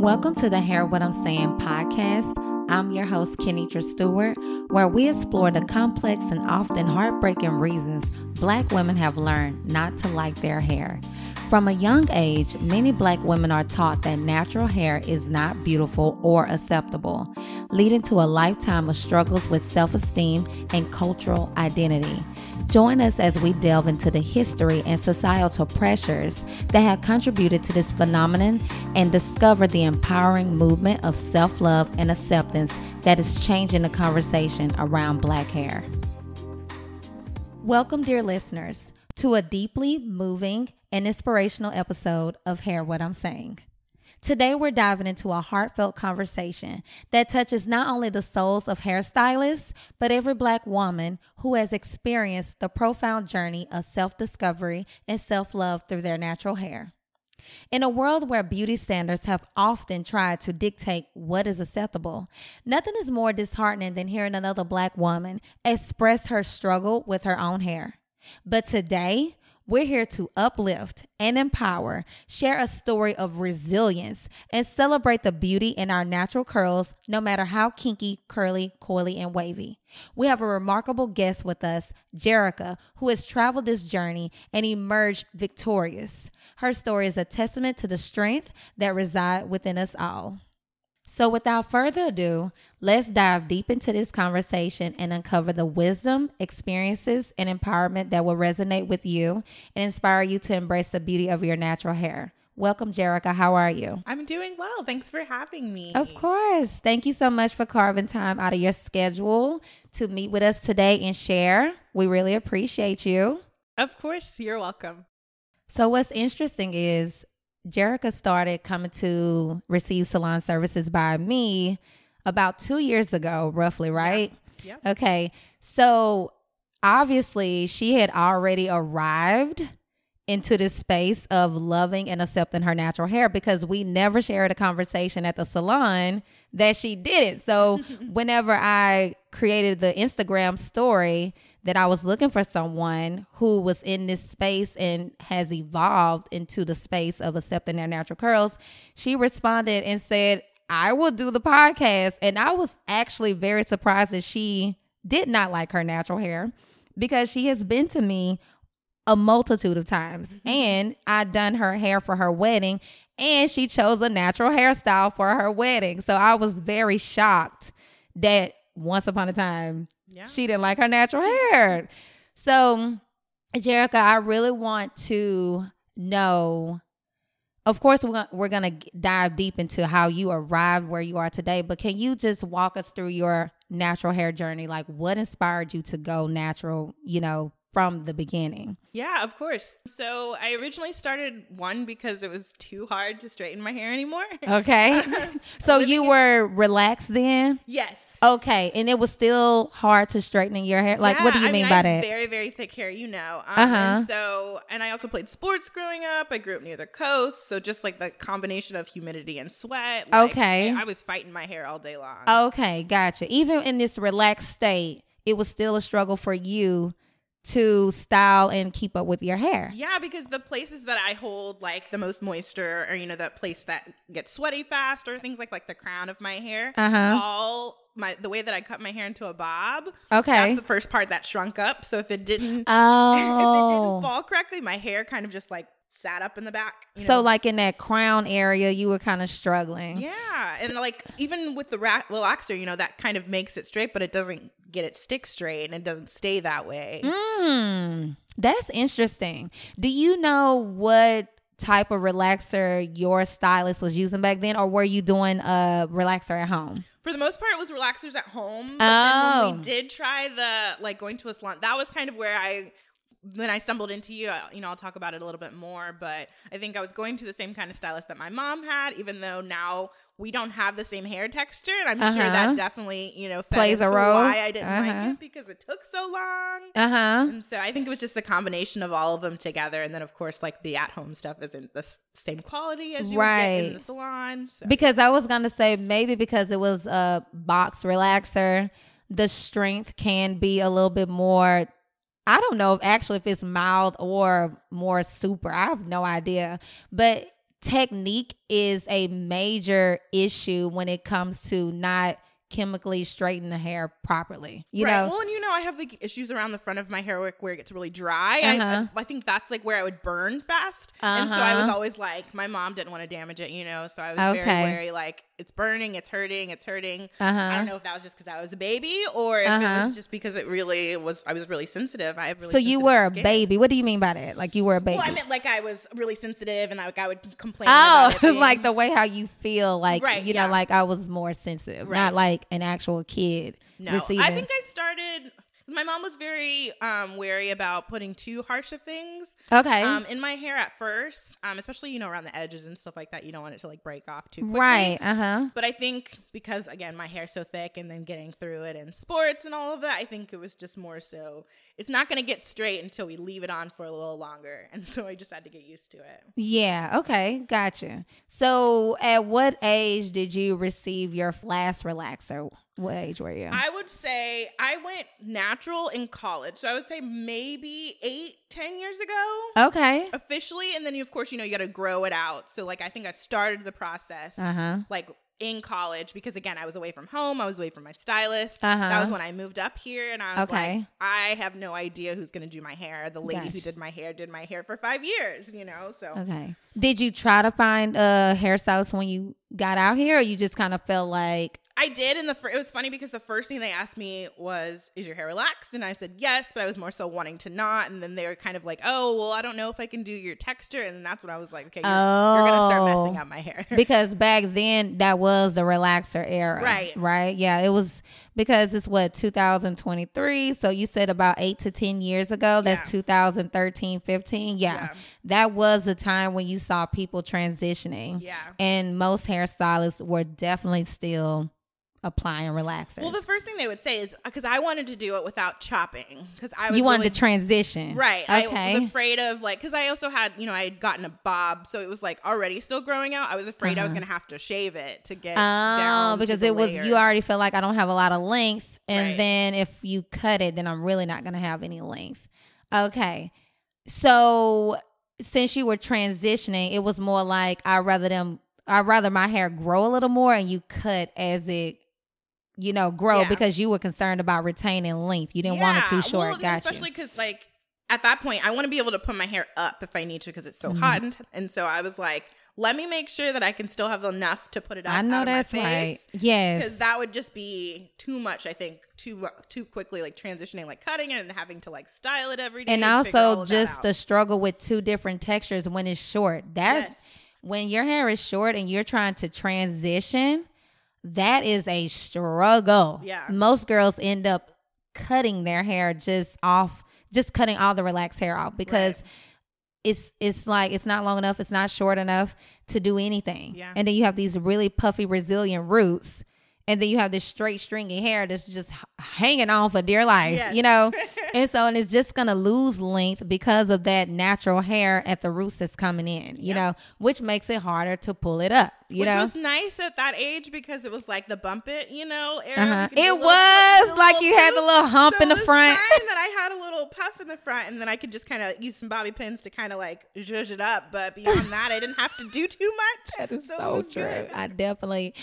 Welcome to the Hair What I'm Saying podcast. I'm your host, Kinetra Stewart, where we explore the complex and often heartbreaking reasons Black women have learned not to like their hair. From a young age, many Black women are taught that natural hair is not beautiful or acceptable, leading to a lifetime of struggles with self esteem and cultural identity. Join us as we delve into the history and societal pressures that have contributed to this phenomenon and discover the empowering movement of self love and acceptance that is changing the conversation around black hair. Welcome, dear listeners, to a deeply moving and inspirational episode of Hair What I'm Saying. Today, we're diving into a heartfelt conversation that touches not only the souls of hairstylists, but every Black woman who has experienced the profound journey of self discovery and self love through their natural hair. In a world where beauty standards have often tried to dictate what is acceptable, nothing is more disheartening than hearing another Black woman express her struggle with her own hair. But today, we're here to uplift and empower, share a story of resilience, and celebrate the beauty in our natural curls, no matter how kinky, curly, coily, and wavy. We have a remarkable guest with us, Jerrica, who has traveled this journey and emerged victorious. Her story is a testament to the strength that reside within us all. So, without further ado, let's dive deep into this conversation and uncover the wisdom, experiences, and empowerment that will resonate with you and inspire you to embrace the beauty of your natural hair. Welcome, Jerrica. How are you? I'm doing well. Thanks for having me. Of course. Thank you so much for carving time out of your schedule to meet with us today and share. We really appreciate you. Of course. You're welcome. So, what's interesting is Jerrica started coming to receive salon services by me about two years ago, roughly, right? Yeah. Okay. So obviously, she had already arrived into this space of loving and accepting her natural hair because we never shared a conversation at the salon that she didn't. So whenever I created the Instagram story, that I was looking for someone who was in this space and has evolved into the space of accepting their natural curls, she responded and said, I will do the podcast. And I was actually very surprised that she did not like her natural hair because she has been to me a multitude of times. Mm-hmm. And I done her hair for her wedding and she chose a natural hairstyle for her wedding. So I was very shocked that once upon a time She didn't like her natural hair. So, Jerrica, I really want to know. Of course, we're we're gonna dive deep into how you arrived where you are today. But can you just walk us through your natural hair journey? Like, what inspired you to go natural? You know, from the beginning. Yeah, of course. So I originally started one because it was too hard to straighten my hair anymore. Okay. so you were relaxed then? Yes. Okay. And it was still hard to straighten your hair? Like, yeah, what do you I mean, by that? Very, very thick hair, you know. Um, uh-huh. And so, and I also played sports growing up. I grew up near the coast. So just like the combination of humidity and sweat. Like, okay. I was fighting my hair all day long. Okay. Gotcha. Even in this relaxed state, it was still a struggle for you to style and keep up with your hair. Yeah, because the places that I hold like the most moisture or you know that place that gets sweaty fast or things like like the crown of my hair, uh-huh. all my the way that I cut my hair into a bob. Okay. That's the first part that shrunk up. So if it didn't oh. if it didn't oh. fall correctly, my hair kind of just like sat up in the back. so know? like in that crown area, you were kind of struggling. Yeah, and like even with the ra- relaxer, you know, that kind of makes it straight, but it doesn't get it stick straight and it doesn't stay that way. Mm, that's interesting. Do you know what type of relaxer your stylist was using back then, or were you doing a relaxer at home? For the most part, it was relaxers at home. But oh. when we did try the like going to a salon, that was kind of where I then I stumbled into you. You know, I'll talk about it a little bit more, but I think I was going to the same kind of stylist that my mom had, even though now we don't have the same hair texture, and I'm uh-huh. sure that uh-huh. definitely you know plays a role. Why I didn't uh-huh. like it because it took so long. Uh huh. And so I think it was just a combination of all of them together, and then of course like the at home stuff isn't the same quality as you right. get in the salon. So. Because I was gonna say maybe because it was a box relaxer, the strength can be a little bit more I don't know if actually if it's mild or more super. I have no idea. But technique is a major issue when it comes to not chemically straighten the hair properly. You right. know, Well, and you know, I have like issues around the front of my hair where- it gets really dry. Uh-huh. I, I think that's like where I would burn fast. And so I was Uh-huh. always like, my mom didn't want to damage it, you know, so I was Okay. very wary, like, it's burning, it's hurting, it's hurting. uh-huh. I don't know if that was just because I was a baby or if it Uh-huh. was just because it really was, I was really sensitive. I have really so you were a skin. baby. What do you mean by that? Like you were a baby? Well, I meant like I was really sensitive and like I would complain Oh, about it being- like the way how you feel, like Right, you know, like I was more sensitive, Right. not like an actual kid. No, receiving. I think I started because my mom was very um, wary about putting too harsh of things okay, um, in my hair at first, um, especially you know around the edges and stuff like that. You don't want it to like break off too quickly. right, uh huh. But I think because again my hair's so thick and then getting through it in sports and all of that, I think it was just more so it's not going to get straight until we leave it on for a little longer, and so I just had to get used to it. Yeah, okay, gotcha. So, at what age did you receive your last relaxer? What age were you? I would say I went natural in college, so I would say maybe eight, ten years ago. okay, officially and then you of course you know you got to grow it out so like i think i started the process uh huh. like in college because again i was away from home i was away from my stylist Uh-huh. that was when i moved up here and i was Okay. like i have no idea who's going to do my hair the lady who did my hair did my hair for five years you know so Okay. Did you try to find a hairstylist when you got out here, or you just kind of felt like, I did, and the fir- it was funny because the first thing they asked me was, "Is your hair relaxed?" And I said yes, but I was more so wanting to not. And then they were kind of like, "Oh, well, I don't know if I can do your texture." And that's when I was like, "Okay, you're, you're gonna start messing Oh. up my hair." because back then that was the relaxer era, Right. Right? Yeah, it was because it's what 2023. So you said about eight to ten years ago. That's Yeah. 2013, 15. Yeah, Yeah. that was the time when you saw people transitioning. yeah. and most hairstylists were definitely still applying relaxers. Well, the first thing they would say is because I wanted to do it without chopping because I was you wanted really- to transition, Right. Okay. I was afraid of like because I also had you know I had gotten a bob, so it was like already still growing out. I was afraid I was Uh-huh. gonna have to shave it to get Oh, down to because it was layers. you already feel like I don't have a lot of length, and Right. then if you cut it, then I'm really not gonna have any length. Okay, so since you were transitioning, it was more like I rather them, I rather my hair grow a little more, and you cut as it, you know, grow Yeah. because you were concerned about retaining length. You didn't want it too short. Well, Gotcha. especially because like at that point I want to be able to put my hair up if I need to because it's so Mhm. hot and, and so I was like, let me make sure that I can still have enough to put it up. I know out of my that's right. Yes. because that would just be too much. I think too too quickly, like transitioning, like cutting it and having to like style it every day, and all also just the struggle with two different textures when it's short. That's Yes. when your hair is short and you're trying to transition. That is a struggle. Yeah. most girls end up cutting their hair just off, just cutting all the relaxed hair off because. Right. It's it's like it's not long enough, it's not short enough to do anything. Yeah. And then you have these really puffy, resilient roots, and then you have this straight, stringy hair that's just hanging on for dear life. Yes. You know, and so and it's just gonna lose length because of that natural hair at the roots that's coming in. You Yep. know, which makes it harder to pull it up. You Which know, It was nice at that age because it was like the bump it, you know, era. uh-huh. It little- was do like you had the little hump So in the it was front. fine that I had a little puff in the front, and then I could just kind of use some bobby pins to kind of like zhuzh it up. But beyond that, I didn't have to do too much. That is so, so, true. good. I definitely,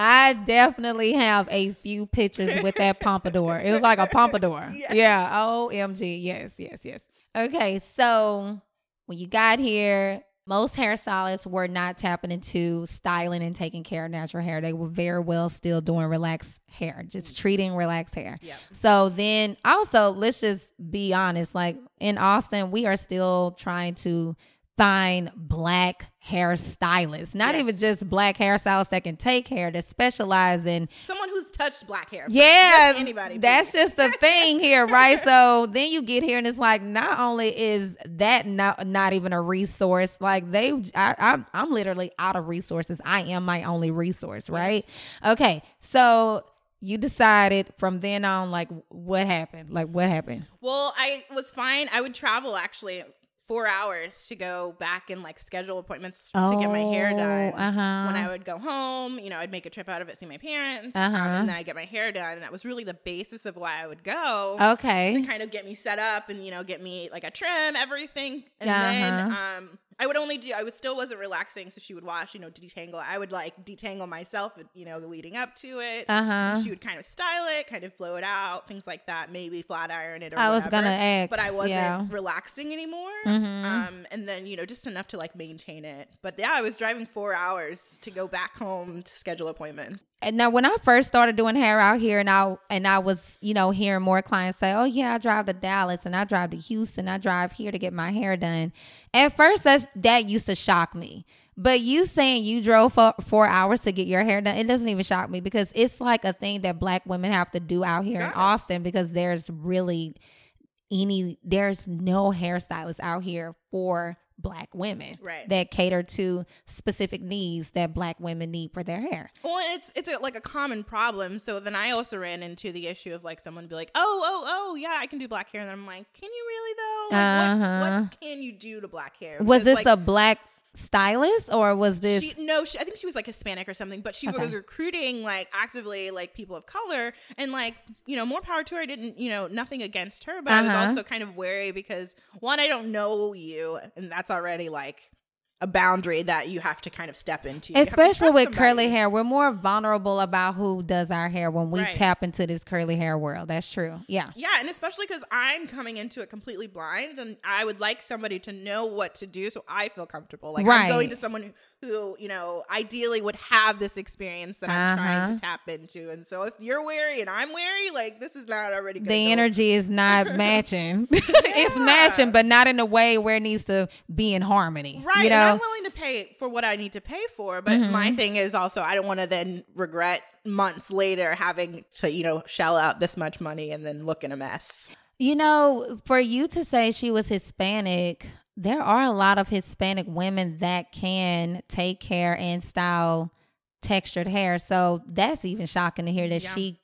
I definitely have a few pictures with that pompadour. It was like a pompadour. Yes. Yeah. OMG. Yes, yes, yes. Okay. So when you got here, most hairstylists were not tapping into styling and taking care of natural hair. They were very well still doing relaxed hair, just mm-hmm. treating relaxed hair. Yep. So then also, let's just be honest. Like in Austin, we are still trying to find black hairstylists, not Yes. even just black hairstylists that can take hair, that specialize in Someone who's touched black hair. yeah, anybody. That's please. just the thing here, right? so then you get here and it's like, not only is that not not even a resource, like they, I, I'm I'm literally out of resources. I am my only resource, right? Okay, so you decided from then on, like, what happened? Like, what happened? Well, I was fine. I would travel actually four hours to go back and like schedule appointments to get my hair done. Uh huh. When I would go home, you know, I'd make a trip out of it, see my parents, um, Uh-huh. and then I get my hair done. And that was really the basis of why I would go. okay. to kind of get me set up and you know get me like a trim everything and Uh-huh. then um I would only do. I was still wasn't relaxing, so she would wash, you know, detangle. I would like detangle myself, you know, leading up to it. Uh huh. She would kind of style it, kind of blow it out, things like that. Maybe flat iron it. Or I was gonna ask, but I wasn't yeah. relaxing anymore. Mhm. Um, and then you know, just enough to like maintain it. But yeah, I was driving four hours to go back home to schedule appointments. And now when I first started doing hair out here and I and I was, you know, hearing more clients say, Oh yeah, I drive to Dallas and I drive to Houston, I drive here to get my hair done. At first that's that used to shock me. But you saying you drove for four hours to get your hair done, it doesn't even shock me because it's like a thing that black women have to do out here in it. Austin because there's really any there's no hairstylists out here for black women Right. that cater to specific needs that black women need for their hair. Well, it's it's a, like a common problem. So then I also ran into the issue of like someone be like, "Oh, oh, oh, yeah, I can do black hair," and I'm like, "Can you really though? Like, Uh-huh. what, what can you do to black hair?" Was this like, a black stylist or was this She, no, she, I think she was like Hispanic or something, but she Okay. was recruiting like actively like people of color and like you know more power to her. I didn't you know nothing against her, but I Uh-huh. was also kind of wary because one, I don't know you, and that's already like a boundary that you have to kind of step into, You especially with somebody. curly hair we're more vulnerable about who does our hair when we Right. tap into this curly hair world that's true yeah Yeah, and especially because I'm coming into it completely blind, and I would like somebody to know what to do so I feel comfortable. Like Right. I'm going to someone who, you know, ideally would have this experience that I'm trying Uh-huh. to tap into. And so if you're wary and I'm wary, like this is not already the go- energy is not matching it's matching but not in a way where it needs to be in harmony Right, you and I'm willing to pay for what I need to pay for, but Mm-hmm. my thing is also I don't want to then regret months later having to, you know, shell out this much money and then look in a mess. You know, for you to say she was Hispanic, there are a lot of Hispanic women that can take care and style textured hair. So that's even shocking to hear that Yeah. she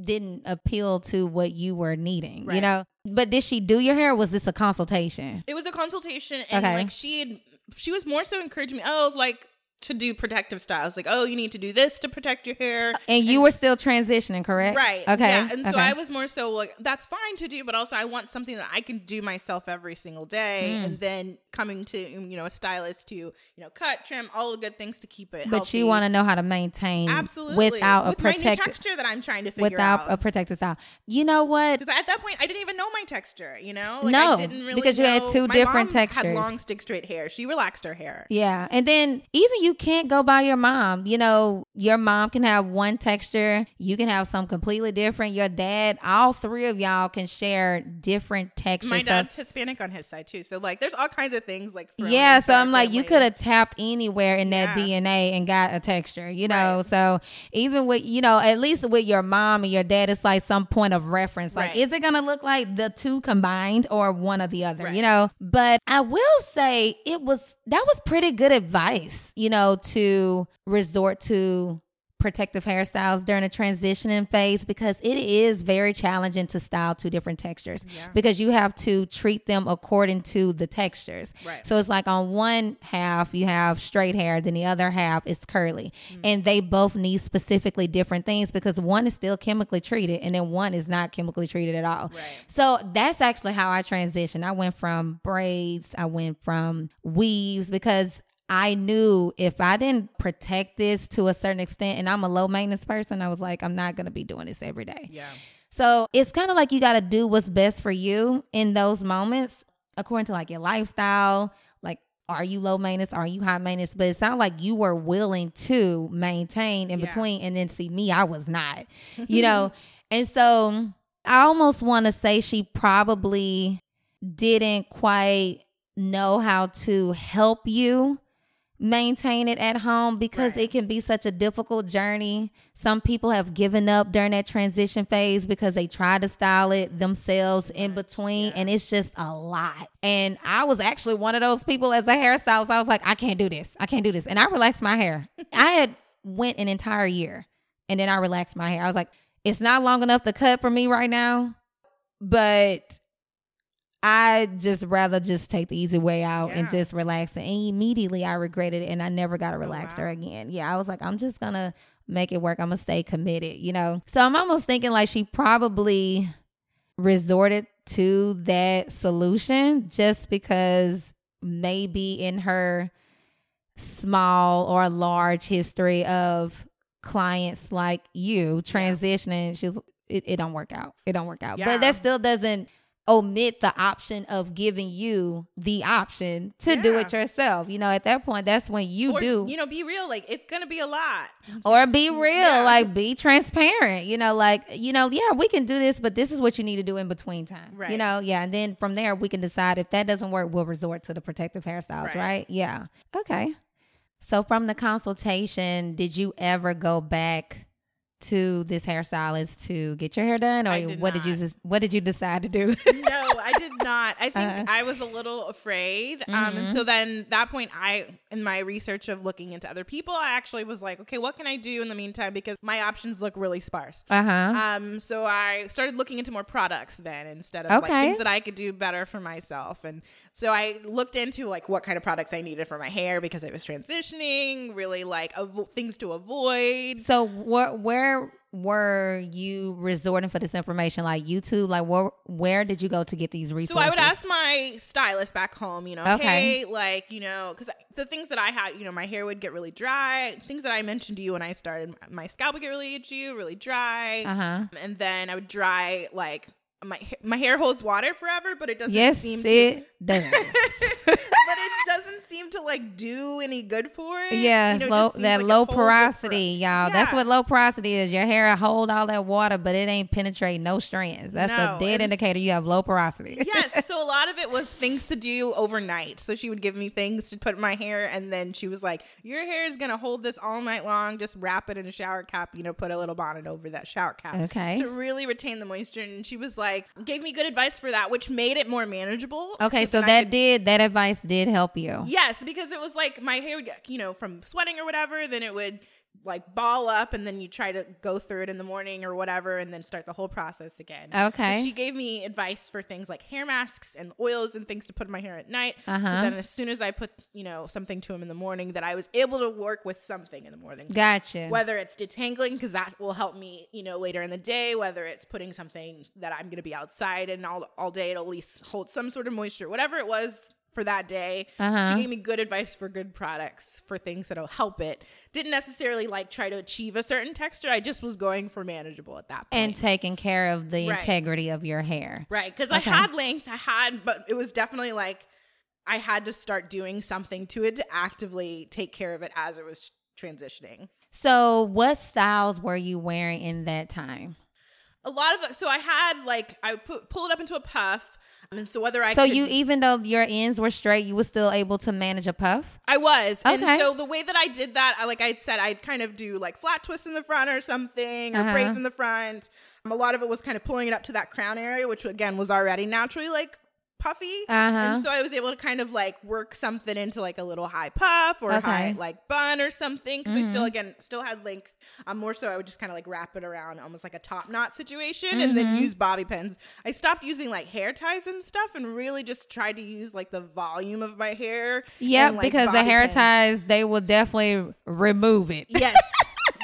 didn't appeal to what you were needing, you know? But did she do your hair? Or was this a consultation? It was a consultation, and Okay. like she had, she was more so encouraging me. Oh, like to do protective styles. Like, oh, you need to do this to protect your hair. And you were still transitioning, correct? Right. Okay. Yeah. And so okay. I was more so like, that's fine to do, but also I want something that I can do myself every single day. Mm. And then coming to, you know, a stylist to, you know, cut, trim, all the good things to keep it but healthy. you want to know how to maintain Absolutely. without With a protective texture that I'm trying to figure without out. a protective style. You know what? because at that point, I didn't even know my texture. You know, like, No, I didn't really because you had two my different mom Had textures. long, stick straight hair. She relaxed her hair. Yeah. And then even you can't go by your mom. You know, your mom can have one texture, you can have some completely different. Your dad, all three of y'all can share different textures. My So- dad's Hispanic on his side too, so like, there's all kinds of things like. yeah, so I'm like, you could have tapped anywhere in that Yeah. DNA and got a texture, you know. Right. So even with, you know, at least with your mom and your dad, it's like some point of reference. Like, Right. is it gonna look like the two combined or one or the other, you know? But I will say it was that was pretty good advice, you know, to resort to protective hairstyles during a transitioning phase because it is very challenging to style two different textures Yeah. because you have to treat them according to the textures. Right. So it's like on one half you have straight hair, then the other half is curly. Mm-hmm. And they both need specifically different things because one is still chemically treated and then one is not chemically treated at all. Right. So that's actually how I transitioned. I went from braids, I went from weaves because I knew if I didn't protect this to a certain extent, and I'm a low maintenance person, I was like, I'm not going to be doing this every day. Yeah. So it's kind of like you got to do what's best for you in those moments, according to like your lifestyle. Like, are you low maintenance? Are you high maintenance? But it sounded like you were willing to maintain in Yeah. between. And then see me, I was not, you know? and so I almost want to say she probably didn't quite know how to help you maintain it at home because Right. it can be such a difficult journey. Some people have given up during that transition phase because they try to style it themselves in between yeah. and it's just a lot. And I was actually one of those people as a hairstylist. I was like, I can't do this. I can't do this. And I relaxed my hair. I had went an entire year and then I relaxed my hair. I was like, it's not long enough to cut for me right now, but I just rather just take the easy way out and just relax. And immediately I regretted it and I never got a oh, relaxer wow. again. Yeah, I was like, I'm just gonna make it work. I'm gonna stay committed, you know? So I'm almost thinking like she probably resorted to that solution just because maybe in her small or large history of clients like you transitioning, she's it, it don't work out. It don't work out. Yeah. But that still doesn't omit the option of giving you the option to do it yourself. You know, at that point, that's when you or, do you know, be real. Like it's gonna be a lot. or be real Yeah. like be transparent you know like you know yeah we can do this but this is what you need to do in between time Right. you know yeah and then from there we can decide if that doesn't work we'll resort to the protective hairstyles right, Right. yeah okay so from the consultation did you ever go back to this hairstylist to get your hair done or did what did you what did you decide to do no, I did not. I think Uh-huh. I was a little afraid. Um, Mm-hmm. and so then that point, I, in my research of looking into other people, I actually was like, okay, what can I do in the meantime? Because my options look really sparse. uh-huh Um, so I started looking into more products then instead of Okay. like things that I could do better for myself. And so I looked into like what kind of products I needed for my hair because I was transitioning, really like avo- things to avoid. so where where were you resorting for this information like youtube like where where did you go to get these resources So I would ask my stylist back home, you know, Okay. hey, like, you know, because the things that I had, you know, my hair would get really dry. Things that I mentioned to you when I started, my scalp would get really itchy, really dry. uh-huh And then I would dry, like, my, my hair holds water forever, but it doesn't Yes, seem to. it does. but it doesn't seem to like do any good for it. yeah, You know, low, seems that like low porosity, y'all. That's what low porosity is. Your hair hold all that water, but it ain't penetrate no strands. That's No, a dead indicator you have low porosity. yes. So a lot of it was things to do overnight. So she would give me things to put in my hair, and then she was like, "Your hair is gonna hold this all night long. Just wrap it in a shower cap. You know, put a little bonnet over that shower cap Okay. to really retain the moisture." And she was like, gave me good advice for that, which made it more manageable. Okay, so that could- did that advice did help you. Yes, because it was like my hair would get, you know, from sweating or whatever, then it would like ball up and then you try to go through it in the morning or whatever and then start the whole process again. Okay. But she gave me advice for things like hair masks and oils and things to put in my hair at night. Uh-huh. So then as soon as I put, you know, something to him in the morning that I was able to work with something in the morning. Gotcha. Whether it's detangling, because that will help me, you know, later in the day. Whether it's putting something that I'm going to be outside and all all day, it'll at least hold some sort of moisture. Whatever it was for that day, Uh-huh. she gave me good advice for good products for things that'll help it. Didn't necessarily like try to achieve a certain texture. I just was going for manageable at that point. and taking care of the Right. integrity of your hair. Right, because Okay. I had length, I had, but it was definitely like I had to start doing something to it to actively take care of it as it was transitioning. So, what styles were you wearing in that time? A lot of so I had like I put pull it up into a puff, and so whether I so could- you even though your ends were straight, you were still able to manage a puff. I was. Okay. And so the way that I did that, I like I said, I'd kind of do like flat twists in the front or something, or Uh-huh. braids in the front. Um, a lot of it was kind of pulling it up to that crown area, which again was already naturally like puffy. Uh-huh. And so I was able to kind of like work something into like a little high puff or Okay. Mm-hmm. high like bun or something. Because I still again still had length. Um, more so I would just kind of like wrap it around almost like a top knot situation and Mm-hmm. then use bobby pins. I stopped using like hair ties and stuff and really just tried to use like the volume of my hair. Yep, and, like, because the hair pins. ties they will definitely remove it. Yes.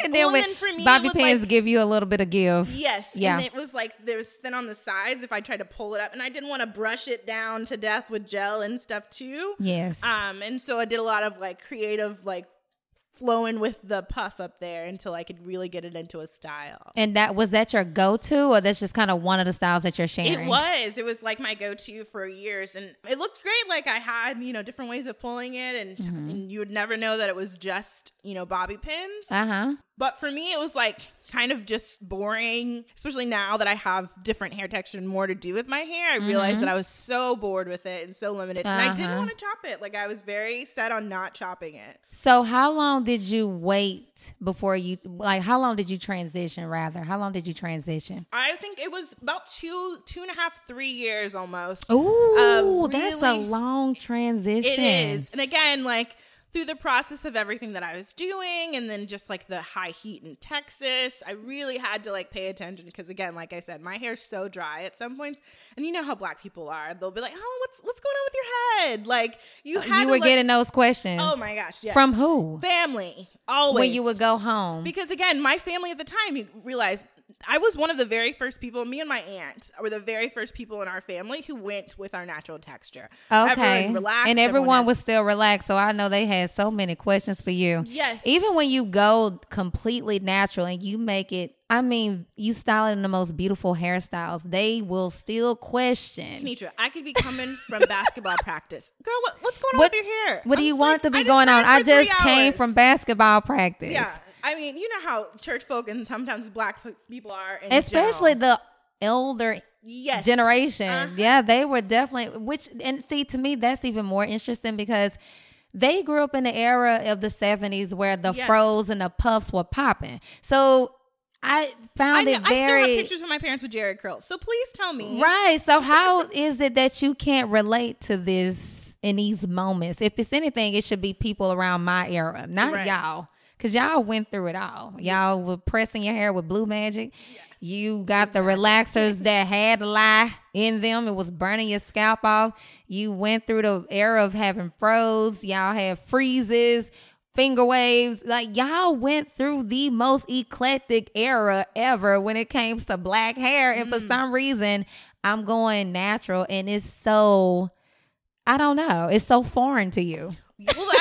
And then Well, with and then for me, bobby pins like- give you a little bit of give. Yes. Yeah. And it was like there was thin on the sides if I tried to pull it up. And I didn't want to brush it down to death with gel and stuff too. Yes. Um, and so I did a lot of like creative like flowing with the puff up there until I could really get it into a style. and that was that your go to, or that's just kind of one of the styles that you're sharing? It was. It was like my go-to for years, and it looked great. Like I had, you know, different ways of pulling it, and, Mm-hmm. and you would never know that it was just, you know, bobby pins. Uh huh. But for me, it was like kind of just boring, especially now that I have different hair texture and more to do with my hair. I realized that I was so bored with it and so limited. And I didn't Uh-huh. want to chop it. Like I was very set on not chopping it. So how long did you wait before you like? How long did you transition? Rather, how long did you transition? I think it was about two, two and a half, three years almost. Ooh, Uh, that's a long transition. It is. And again, like through the process of everything that I was doing and then just like the high heat in Texas, I really had to like pay attention because again, like I said, my hair's so dry at some points. And you know how black people are. They'll be like, "Oh, what's what's going on with your head?" Like you had Uh, You were like- getting those questions. Oh my gosh, yes. From who? Family. Always. When you would go home. because again, my family at the time you realized I was one of the very first people. Me and my aunt were the very first people in our family who went with our natural texture. Okay. Everyone relaxed, and everyone had- was still relaxed. So I know they had so many questions for you. Yes. Even when you go completely natural and you make it, I mean, you style it in the most beautiful hairstyles, they will still question. Kinetra, I could be coming from basketball practice. Girl, what, what's going on What, with your hair? what do I'm you want to be going on? I just came from basketball practice. Yeah. I mean, you know how church folk and sometimes black people are. Especially general. the elder yes. generation. Uh-huh. Yeah, they were definitely which and see to me that's even more interesting because they grew up in the era of the 70s where the Yes. fros and the puffs were popping. So I I, found know, it I still have pictures of my parents with Jheri curls. So please tell me. Right. So how is it that you can't relate to this in these moments? If it's anything, it should be people around my era, not Right. y'all. Cause y'all went through it all. Y'all were pressing your hair with blue magic. You got the relaxers that had lye in them. It was burning your scalp off. You went through the era of having froze. Y'all had freezes, finger waves. Like y'all went through the most eclectic era ever when it came to black hair. And for mm. some reason, I'm going natural and it's so I don't know. It's so foreign to you. well, I like I'll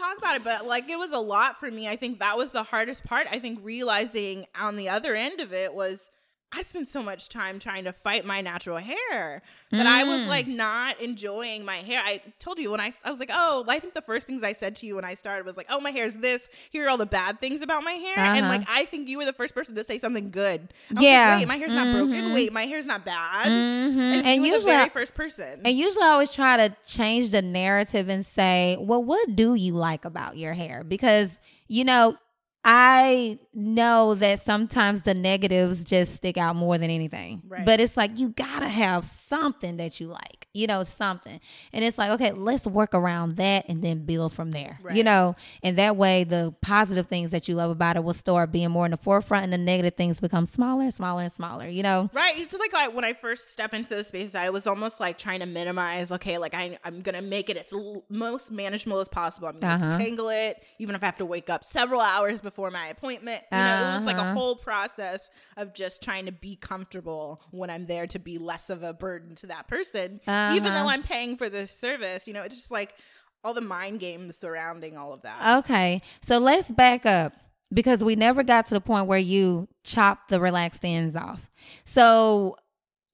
talk about it, but like it was a lot for me. I think that was the hardest part. I think realizing on the other end of it was I spent so much time trying to fight my natural hair that I was like mm. not enjoying my hair. I told you when I I was like, "Oh, I think the first things I said to you when I started was like, "Oh, my hair's this. Here are all the bad things about my hair." And Uh-huh. like I think you were the first person to say something good. Yeah. Like, Wait, my hair's not broken. Mm-hmm. Wait, my hair's not bad. Mm-hmm. And, And you were the usually very first person. And usually I always try to change the narrative and say, well, what do you like about your hair? Because, you know, I know that sometimes the negatives just stick out more than anything. Right. But it's like you gotta have something that you like, you know, something. And it's like, okay, let's work around that and then build from there. You know, and that way the positive things that you love about it will start being more in the forefront and the negative things become smaller and smaller and smaller, you know? Right. It's like I, when I first step into the space, I was almost like trying to minimize. Okay, like I, I'm gonna make it as l- most manageable as possible. I'm gonna Uh-huh. detangle it, even if I have to wake up several hours before my appointment. You know, it was like a Uh-huh. whole process of just trying to be comfortable when I'm there to be less of a burden to that person, even Uh-huh. though I'm paying for this service. You know, it's just like all the mind games surrounding all of that. Okay, so let's back up because we never got to the point where you chopped the relaxed ends off. So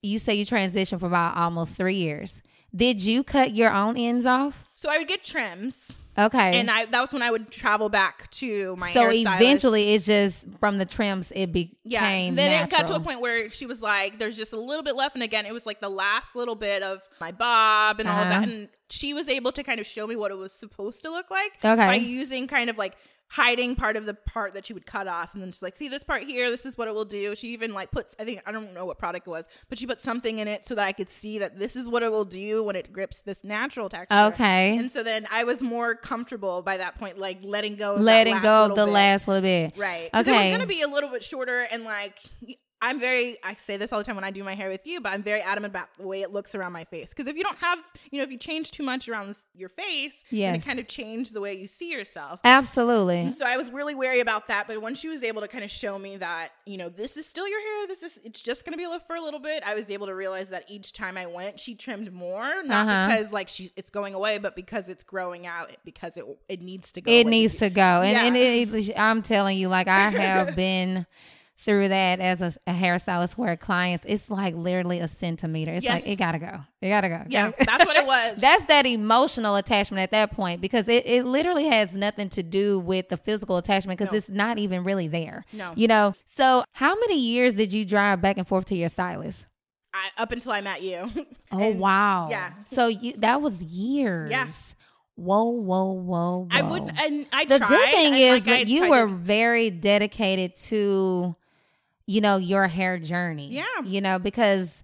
you say you transitioned for about almost three years. Did you cut your own ends off? so I would get trims. Okay, And I that was when I would travel back to my so eventually, it's just from the trims it became Yeah. Then it got to a point where she was like, "There's just a little bit left," and again, it was like the last little bit of my bob and all of that, Uh-huh. and she was able to kind of show me what it was supposed to look like Okay. by using kind of like hiding part of the part that she would cut off, and then she's like, "See this part here? This is what it will do." She even like puts, I think I don't know what product it was, but she put something in it so that I could see that this is what it will do when it grips this natural texture. Okay. And so then I was more comfortable by that point, like letting go, letting go of the bit. last little bit. Right. Okay. it was going to be a little bit shorter and like. I'm very, I say this all the time when I do my hair with you, but I'm very adamant about the way it looks around my face. Because if you don't have, you know, if you change too much around this, your face, Yes. it kind of change the way you see yourself. Absolutely. And so I was really wary about that. But once she was able to kind of show me that, you know, this is still your hair, this is, it's just going to be for a little bit, I was able to realize that each time I went, she trimmed more, not Uh-huh. because like she, it's going away, but because it's growing out, because it, it needs to go. it away. needs to go and, and Yeah. it, I'm telling you like I have been through that as a, a hairstylist where clients it's like literally a centimeter it's Yes. like it gotta go it gotta go Yeah, that's what it was. that's that emotional attachment at that point because it, it literally has nothing to do with the physical attachment because No. it's not even really there No. you know so how many years did you drive back and forth to your stylist I, up until I met you. oh And wow yeah. so you that was years Yeah. whoa whoa whoa, whoa. I would, and I the tried. good thing and, is like, that you were to- very dedicated to you know your hair journey Yeah. you know because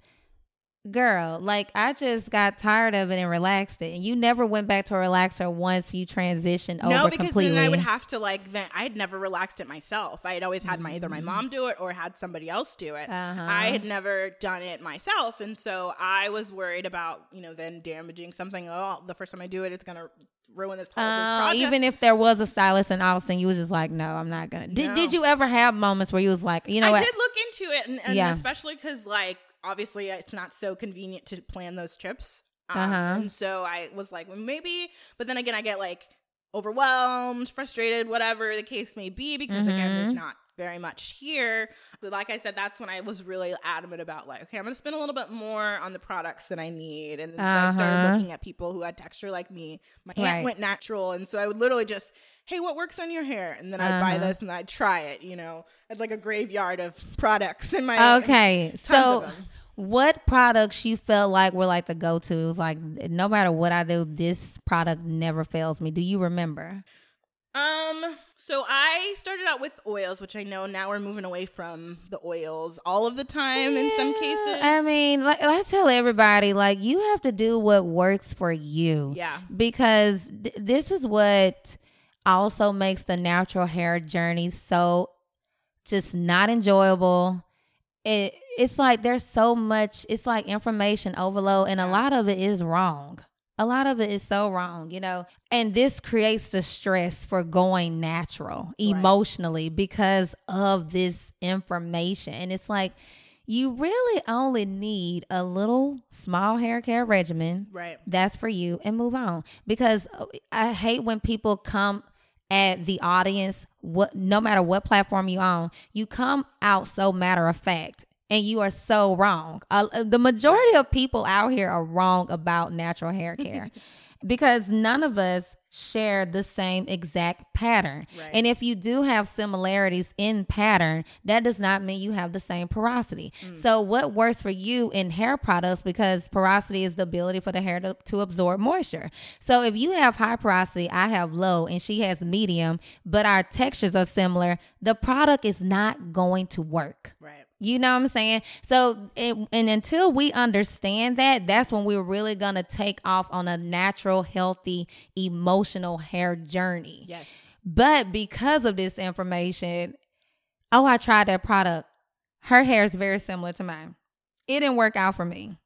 girl like i just got tired of it and relaxed it and you never went back to a relaxer once you transitioned no, over because completely then I would have to like. Then I had never relaxed it myself. I had always had my either my mom do it or had somebody else do it. Uh-huh. I had never done it myself, and so I was worried about you know then damaging something. Oh, the first time I do it, it's gonna ruin this whole this Uh, project. even if there was a stylist in Austin, you was just like, no, I'm not gonna. Did, No. did you ever have moments where you was like, you know I what? did look into it, and, and Yeah. especially because like obviously it's not so convenient to plan those trips. Um, Uh-huh. And so I was like, well, maybe, but then again, I get like overwhelmed, frustrated, whatever the case may be, because again, there's Mhm. not very much here. So, like I said, that's when I was really adamant about like, okay, I'm gonna spend a little bit more on the products that I need, and then so I started Uh-huh. looking at people who had texture like me. My aunt went natural, and so I would literally just. Hey, what works on your hair? And then I'd buy Uh-huh. this and I'd try it. You know, I had like a graveyard of products in my Okay, Tons so of them. what products you felt like were like the go tos? Like no matter what I do, this product never fails me. Do you remember? Um, so I started out with oils, which I know now we're moving away from the oils all of the time in some cases. I mean, like I tell everybody, like you have to do what works for you. yeah. because th- this is what also makes the natural hair journey so just not enjoyable. It it's like there's so much. It's like information overload, and a lot of it is wrong. A lot of it is so wrong, you know. And this creates the stress for going natural emotionally because of this information. And it's like you really only need a little small hair care regimen Right. that's for you and move on because uh, i hate when people come at the audience what no matter what platform you on you come out so matter of fact and you are so wrong uh, the majority of people out here are wrong about natural hair care because none of us share the same exact pattern. Right. And if you do have similarities in pattern, that does not mean you have the same porosity. So what works for you in hair products because porosity is the ability for the hair to, to absorb moisture. So if you have high porosity, I have low and she has medium, but our textures are similar, the product is not going to work. Right. You know what I'm saying? So, it, and until we understand that, that's when we're really going to take off on a natural, healthy, emotional hair journey. Yes. But because of this information, oh, I tried that product. Her hair is very similar to mine. It didn't work out for me.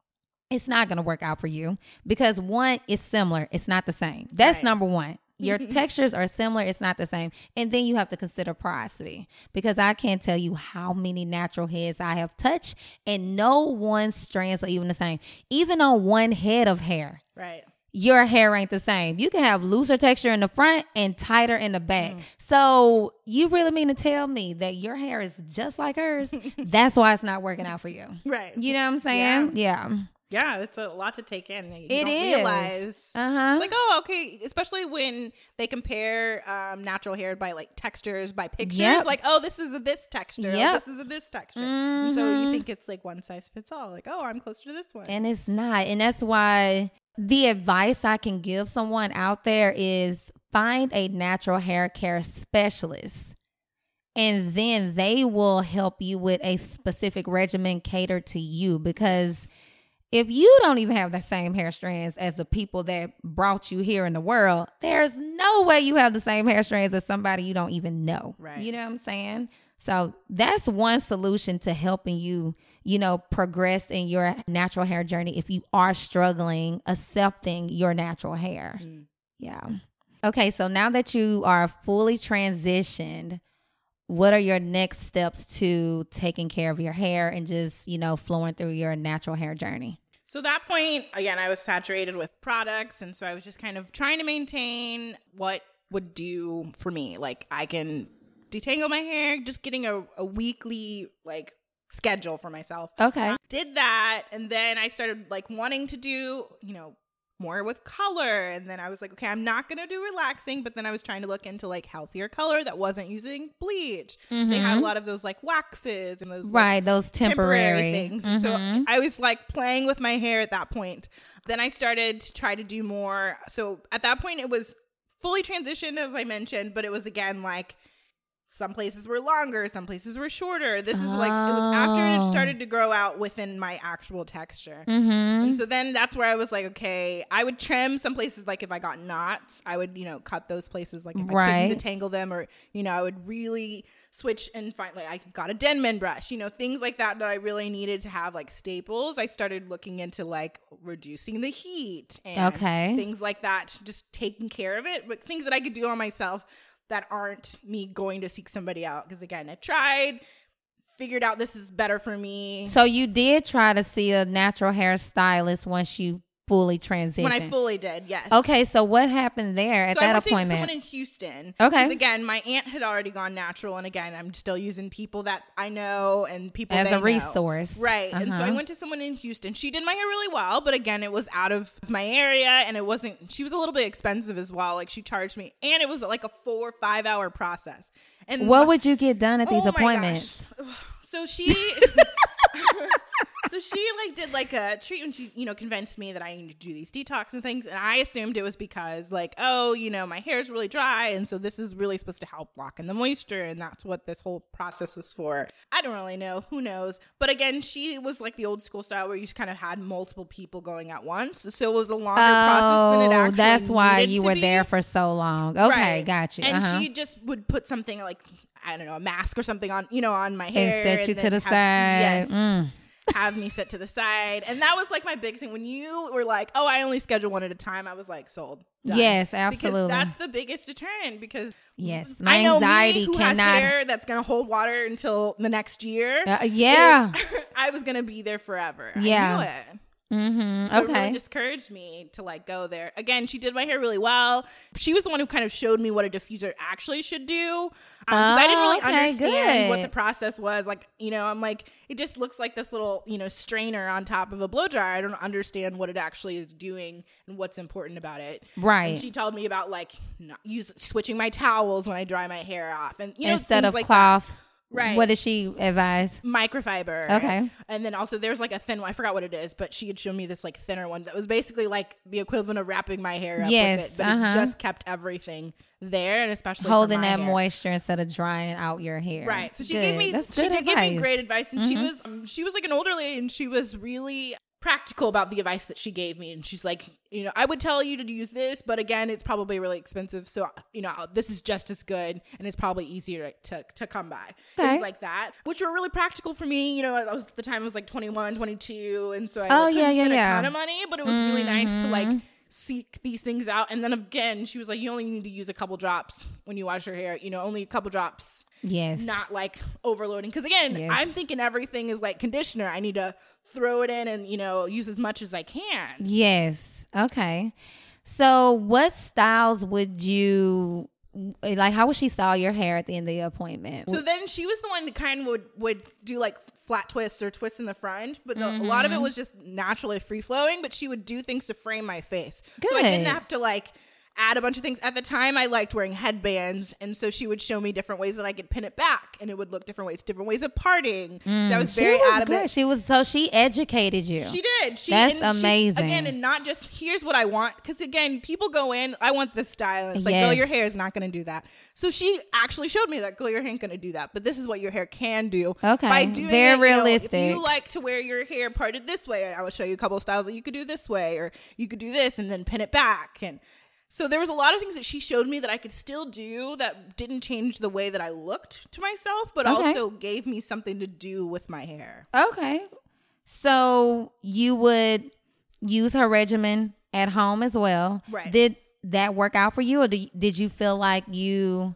It's not going to work out for you because one is similar, it's not the same. That's Right. number one. Your textures are similar, it's not the same. And then you have to consider porosity because I can't tell you how many natural heads I have touched, and no one strands are even the same. Even on one head of hair, Right. your hair ain't the same. You can have looser texture in the front and tighter in the back. Mm-hmm. So you really mean to tell me that your hair is just like hers? That's why it's not working out for you. Right. You know what I'm saying? Yeah. Yeah, it's a lot to take in. You It is. realize. Uh huh. It's like, oh, okay. Especially when they compare um, natural hair by like textures, by pictures. Yep. Like, oh, this is a this texture. Oh, this is a this texture. And so you Mhm. think it's like one size fits all. Like, oh, I'm closer to this one. And it's not. And that's why the advice I can give someone out there is find a natural hair care specialist. And then they will help you with a specific regimen catered to you. Because if you don't even have the same hair strands as the people that brought you here in the world, there's no way you have the same hair strands as somebody you don't even know. Right. You know what I'm saying? So that's one solution to helping you, you know, progress in your natural hair journey if you are struggling accepting your natural hair. Mm. Yeah. Okay, so now that you are fully transitioned, what are your next steps to taking care of your hair and just, you know, flowing through your natural hair journey? So that point, again, I was saturated with products. And so I was just kind of trying to maintain what would do for me. Like I can detangle my hair, just getting a, a weekly like schedule for myself. Okay. Did that. And then I started like wanting to do, you know, more with color. And then I was like, okay, I'm not going to do relaxing. But then I was trying to look into like healthier color that wasn't using bleach. They had a lot of those like waxes and those like, Mm-hmm. Right, those temporary, things. And So. I was like playing with my hair at that point. Then I started to try to do more. So at that point, it was fully transitioned, as I mentioned, but it was again like some places were longer, some places were shorter. This is like it was after it Oh. started to grow out within my actual texture. Mm-hmm. And so then that's where I was like, okay, I would trim some places like if I got knots, I would, you know, cut those places like if I Right. couldn't detangle them or, you know, I would really switch and find like I got a Denman brush, you know, things like that that I really needed to have like staples. I started looking into like reducing the heat and Okay. things like that, just taking care of it, but things that I could do on myself that aren't me going to seek somebody out. Because again, I've tried, figured out this is better for me. So you did try to see a natural hairstylist once you fully transitioned. when I fully did, yes. okay, so what happened there at so I that went to appointment? someone in Houston. Okay. again, my aunt had already gone natural, and again, I'm still using people that I know and people As a know. resource. right? And so I Uh-huh. went to someone in Houston. She did my hair really well, but again, it was out of my area, and it wasn't. She was a little bit expensive as well. Like she charged me, and it was like a four five hour process. And what would you get done at these Oh appointments? So she So she like did like a treatment. She you know convinced me that I need to do these detox and things, and I assumed it was because like oh you know my hair is really dry, and so this is really supposed to help lock in the moisture, and that's what this whole process is for. I don't really know. Who knows? But again, she was like the old school style where you kind of had multiple people going at once, so it was a longer process than it Oh, actually. that's why you were be. there for so long. Okay, Right. got you. And uh-huh. she just would put something like I don't know, a mask or something on, you know, on my hair and set you to the have- side. Yes, Mm. Have me sit to the side, and that was like my big thing. When you were like, "Oh, I only schedule one at a time," I was like, "Sold." Done. Yes, absolutely. Because that's the biggest deterrent. Because Yes, my I know anxiety me who cannot. has hair that's gonna hold water until the next year. Uh, yeah. I was gonna be there forever. I Yeah. Mm-hmm. So it okay. really discouraged me to like go there. Again, she did my hair really well. She was the one who kind of showed me what a diffuser actually should do. Um, 'cause I didn't really Oh, okay, understand what the process was. Like, you know, I'm like, it just looks like this little, you know, strainer on top of a blow dryer. I don't understand what it actually is doing and what's important about it. Right. And she told me about like not use switching my towels when I dry my hair off, and you know, Instead of like that. Right. What did she advise? microfiber. Okay. And then also there's like a thin one. I forgot what it is, but she had shown me this like thinner one that was basically like the equivalent of wrapping my hair up Yes, with it, but uh-huh. it just kept everything there, and especially Holding that hair. moisture instead of drying out your hair. Right. So she Good. gave me That's she did give me advice. Mm-hmm. great advice and she was um, she was like an older lady and she was really practical about the advice that she gave me and she's like, you know, I would tell you to use this, but again, it's probably really expensive. So, you know, this is just as good and it's probably easier to to come by. Okay. Things like that, which were really practical for me. You know, I was the time I was like 21, 22 and so I Oh, like, yeah, yeah, yeah. a ton of money, but it was really nice to like Mhm. Seek these things out and then again she was like you only need to use a couple drops when you wash your hair you know only a couple drops Yes. not like overloading because again Yes. i'm thinking everything is like conditioner i need to throw it in and you know use as much as i can Yes. Okay. So, what styles would you like? How would she style your hair at the end of the appointment? so then she was the one that kind of would would do like flat twists or twists in the front but the, a lot Mm-hmm. of it was just naturally free flowing but she would do things to frame my face so i didn't have to like add a bunch of things at the time i liked wearing headbands and so she would show me different ways that i could pin it back and it would look different ways different ways of parting so i mm, was she very was adamant good. She was so she educated you. She did. She, That's and she- amazing. again, and not just here's what I want. Because again, people go in, I want this style. And it's like, girl, your hair is not going to do that. So she actually showed me that, girl, your hair ain't going to do that. But this is what your hair can do. Okay. By doing Very it, you know, realistic. if you like to wear your hair parted this way, I will show you a couple of styles that you could do this way, or you could do this and then pin it back. And so there was a lot of things that she showed me that I could still do that didn't change the way that I looked to myself, but Okay. also gave me something to do with my hair. Okay. So you would use her regimen at home as well. Right. Did that work out for you, or did, did you feel like you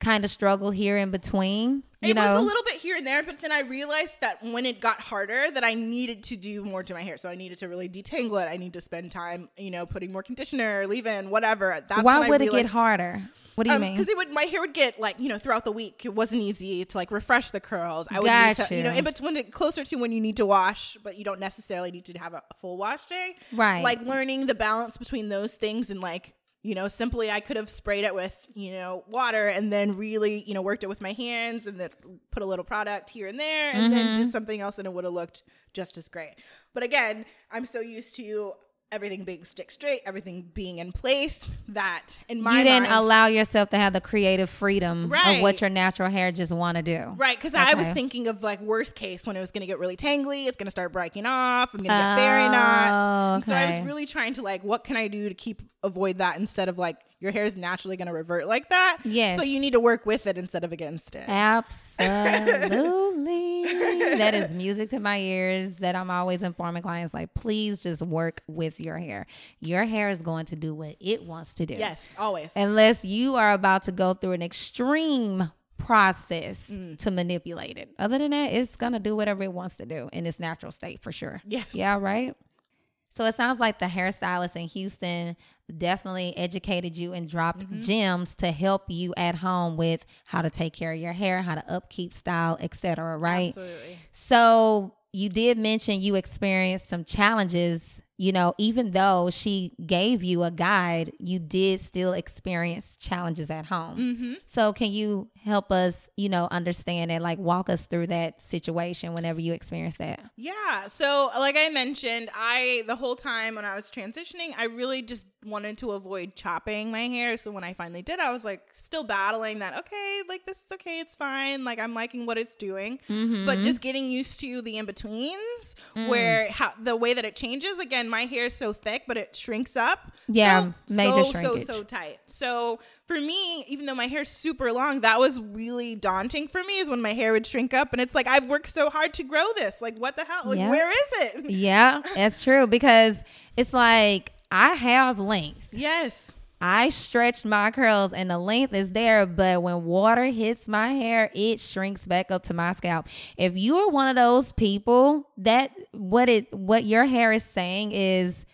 kind of struggle here in between? You it know, was a little bit here and there, but then I realized that when it got harder, that I needed to do more to my hair. So I needed to really detangle it. I need to spend time, you know, putting more conditioner, leave-in, whatever. That's why would it get harder? What do you um, mean? Because it would, my hair would get like you know throughout the week. It wasn't easy to like refresh the curls. I would need to, you know, in between, closer to when you need to wash, but you don't necessarily need to have a full wash day. Right. Like learning the balance between those things and like you know simply I could have sprayed it with you know water and then really you know worked it with my hands and then put a little product here and there and then Mm-hmm. did something else and it would have looked just as great. But again, I'm so used to everything being stick straight, everything being in place. That in my you didn't mind, allow yourself to have the creative freedom of what your natural hair just want to do. Right, because I was thinking of like worst case when it was going to get really tangly, it's going to start breaking off, I'm going to get fairy knots. Oh, And So I was really trying to like, what can I do to keep avoid that instead of like your hair is naturally going to revert like that. Yes. So you need to work with it instead of against it. Absolutely. that is music to my ears that I'm always informing clients like please just work with your hair. Your hair is going to do what it wants to do. yes, always. Unless you are about to go through an extreme process Mm. to manipulate it. Other than that, it's going to do whatever it wants to do in its natural state for sure. Yes. Yeah, right? So it sounds like the hairstylist in Houston definitely educated you and dropped Mm-hmm. gems to help you at home with how to take care of your hair, how to upkeep style, etc. Right? Absolutely. So you did mention you experienced some challenges. You know, even though she gave you a guide, you did still experience challenges at home. Mm-hmm. So can you help us, you know, understand it? Like walk us through that situation whenever you experience that. Yeah. So, like I mentioned, I the whole time when I was transitioning, I really just wanted to avoid chopping my hair. So when I finally did, I was like still battling that. Okay, like this is okay, it's fine. Like I'm liking what it's doing, Mm-hmm. but just getting used to the in betweens where how, the way that it changes. Again, my hair is so thick, but it shrinks up. Yeah, so, major so, shrinkage. So so tight. So for me, even though my hair's super long, that was really daunting for me. Is when my hair would shrink up, and it's like I've worked so hard to grow this. Like what the hell? Like Yeah. where is it? Yeah, that's true because it's like I have length. Yes. I stretched my curls and the length is there, but when water hits my hair, it shrinks back up to my scalp. If you are one of those people that what it what your hair is saying is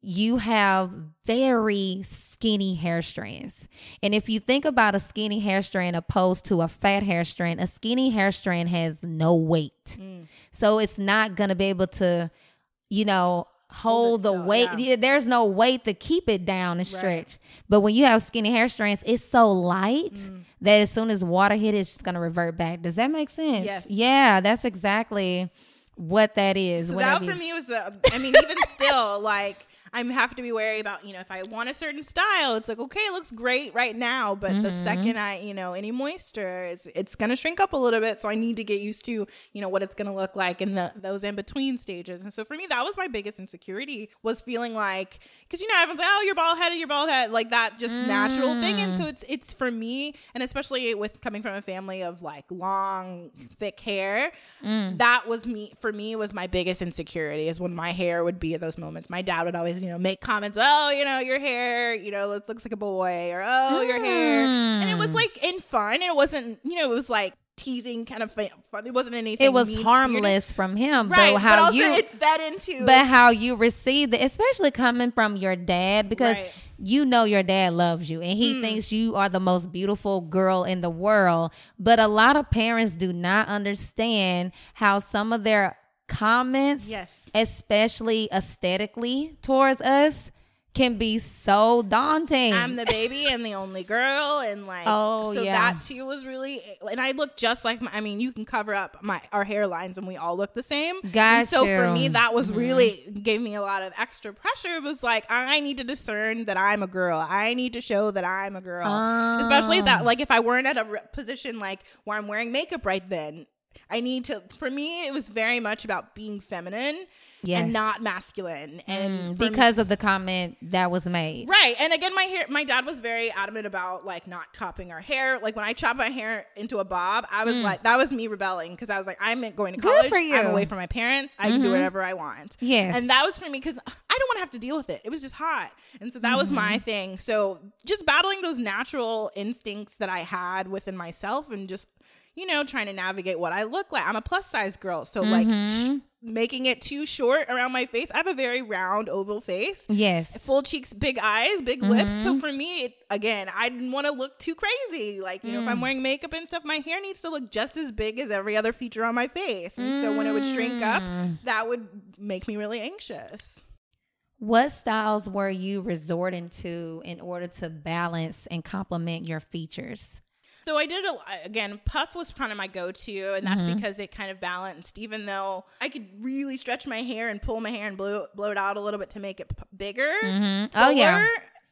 you have very skinny hair strands. And if you think about a skinny hair strand opposed to a fat hair strand, a skinny hair strand has no weight. Mm. So it's not going to be able to, you know, hold, the weight. yeah. There's no weight to keep it down and stretch. But when you have skinny hair strands, it's so light Mm. that as soon as water hit it, it's just going to revert back. Does that make sense? Yes. Yeah, that's exactly what that is. So that for me was the. I mean, even still, like I have to be wary about. You know, if I want a certain style, it's like okay, it looks great right now, but the Mm-hmm. second I, you know, any moisture, it's it's gonna shrink up a little bit. So I need to get used to, you know, what it's gonna look like in the those in between stages. And so for me, that was my biggest insecurity was feeling like because you know everyone's like, oh, you're bald headed, you're bald headed, like that just natural thing. And so Mm. it's it's for me, and especially with coming from a family of like long, thick hair, Mm. that was me for me was my biggest insecurity is when my hair would be at those moments. My dad would always, you know, make comments, oh, you know, your hair, you know, it looks like a boy, or oh, your hair, and it was Mm. like in fun. And it wasn't, you know, it was like teasing kind of fun. It wasn't anything. it was harmless from him, right? but how also you it fed into, but how you received it, especially coming from your dad, because Right. you know your dad loves you and he thinks you are the most beautiful girl in the world. But a lot of parents do not understand how some of their comments, Yes. especially aesthetically towards us, can be so daunting. I'm the baby and the only girl, and like, Oh, so yeah. that too was really, and I look just like my. I mean, you can cover up my our hairlines, and we all look the same. Got And so for me, that was Mm-hmm. really gave me a lot of extra pressure. It was like I need to discern that I'm a girl. I need to show that I'm a girl, especially Ah. that like if I weren't at a position like where I'm wearing makeup right then. I need to. For me, it was very much about being feminine Yes. and not masculine, and Mm, for me- because of the comment that was made. Right. And again, my hair, my dad was very adamant about like not chopping our hair. Like when I chopped my hair into a bob, I was like, that was me rebelling because I was like, I'm going to Mm. College. I'm. Mm-hmm. away from my parents. I can do whatever I want. Yes. And that was for me because I don't want to have to deal with it. It was just hot. And so that was Mm-hmm. my thing. So just battling those natural instincts that I had within myself and just, you know, trying to navigate what I look like. I'm a plus size girl. So like Mm-hmm. sh- making it too short around my face. I have a very round oval face Yes. full cheeks, big eyes, big lips. Mm-hmm. So for me, it, again, I didn't want to look too crazy. Like, you know, Mm. if I'm wearing makeup and stuff, my hair needs to look just as big as every other feature on my face. And so when it would shrink up, Mm. that would make me really anxious. What styles were you resorting to in order to balance and complement your features? So I did a, again. Puff was kind of my go-to, and that's mm-hmm. because it kind of balanced. Even though I could really stretch my hair and pull my hair and blow blow it out a little bit to make it p- bigger. Mm-hmm. Oh, yeah.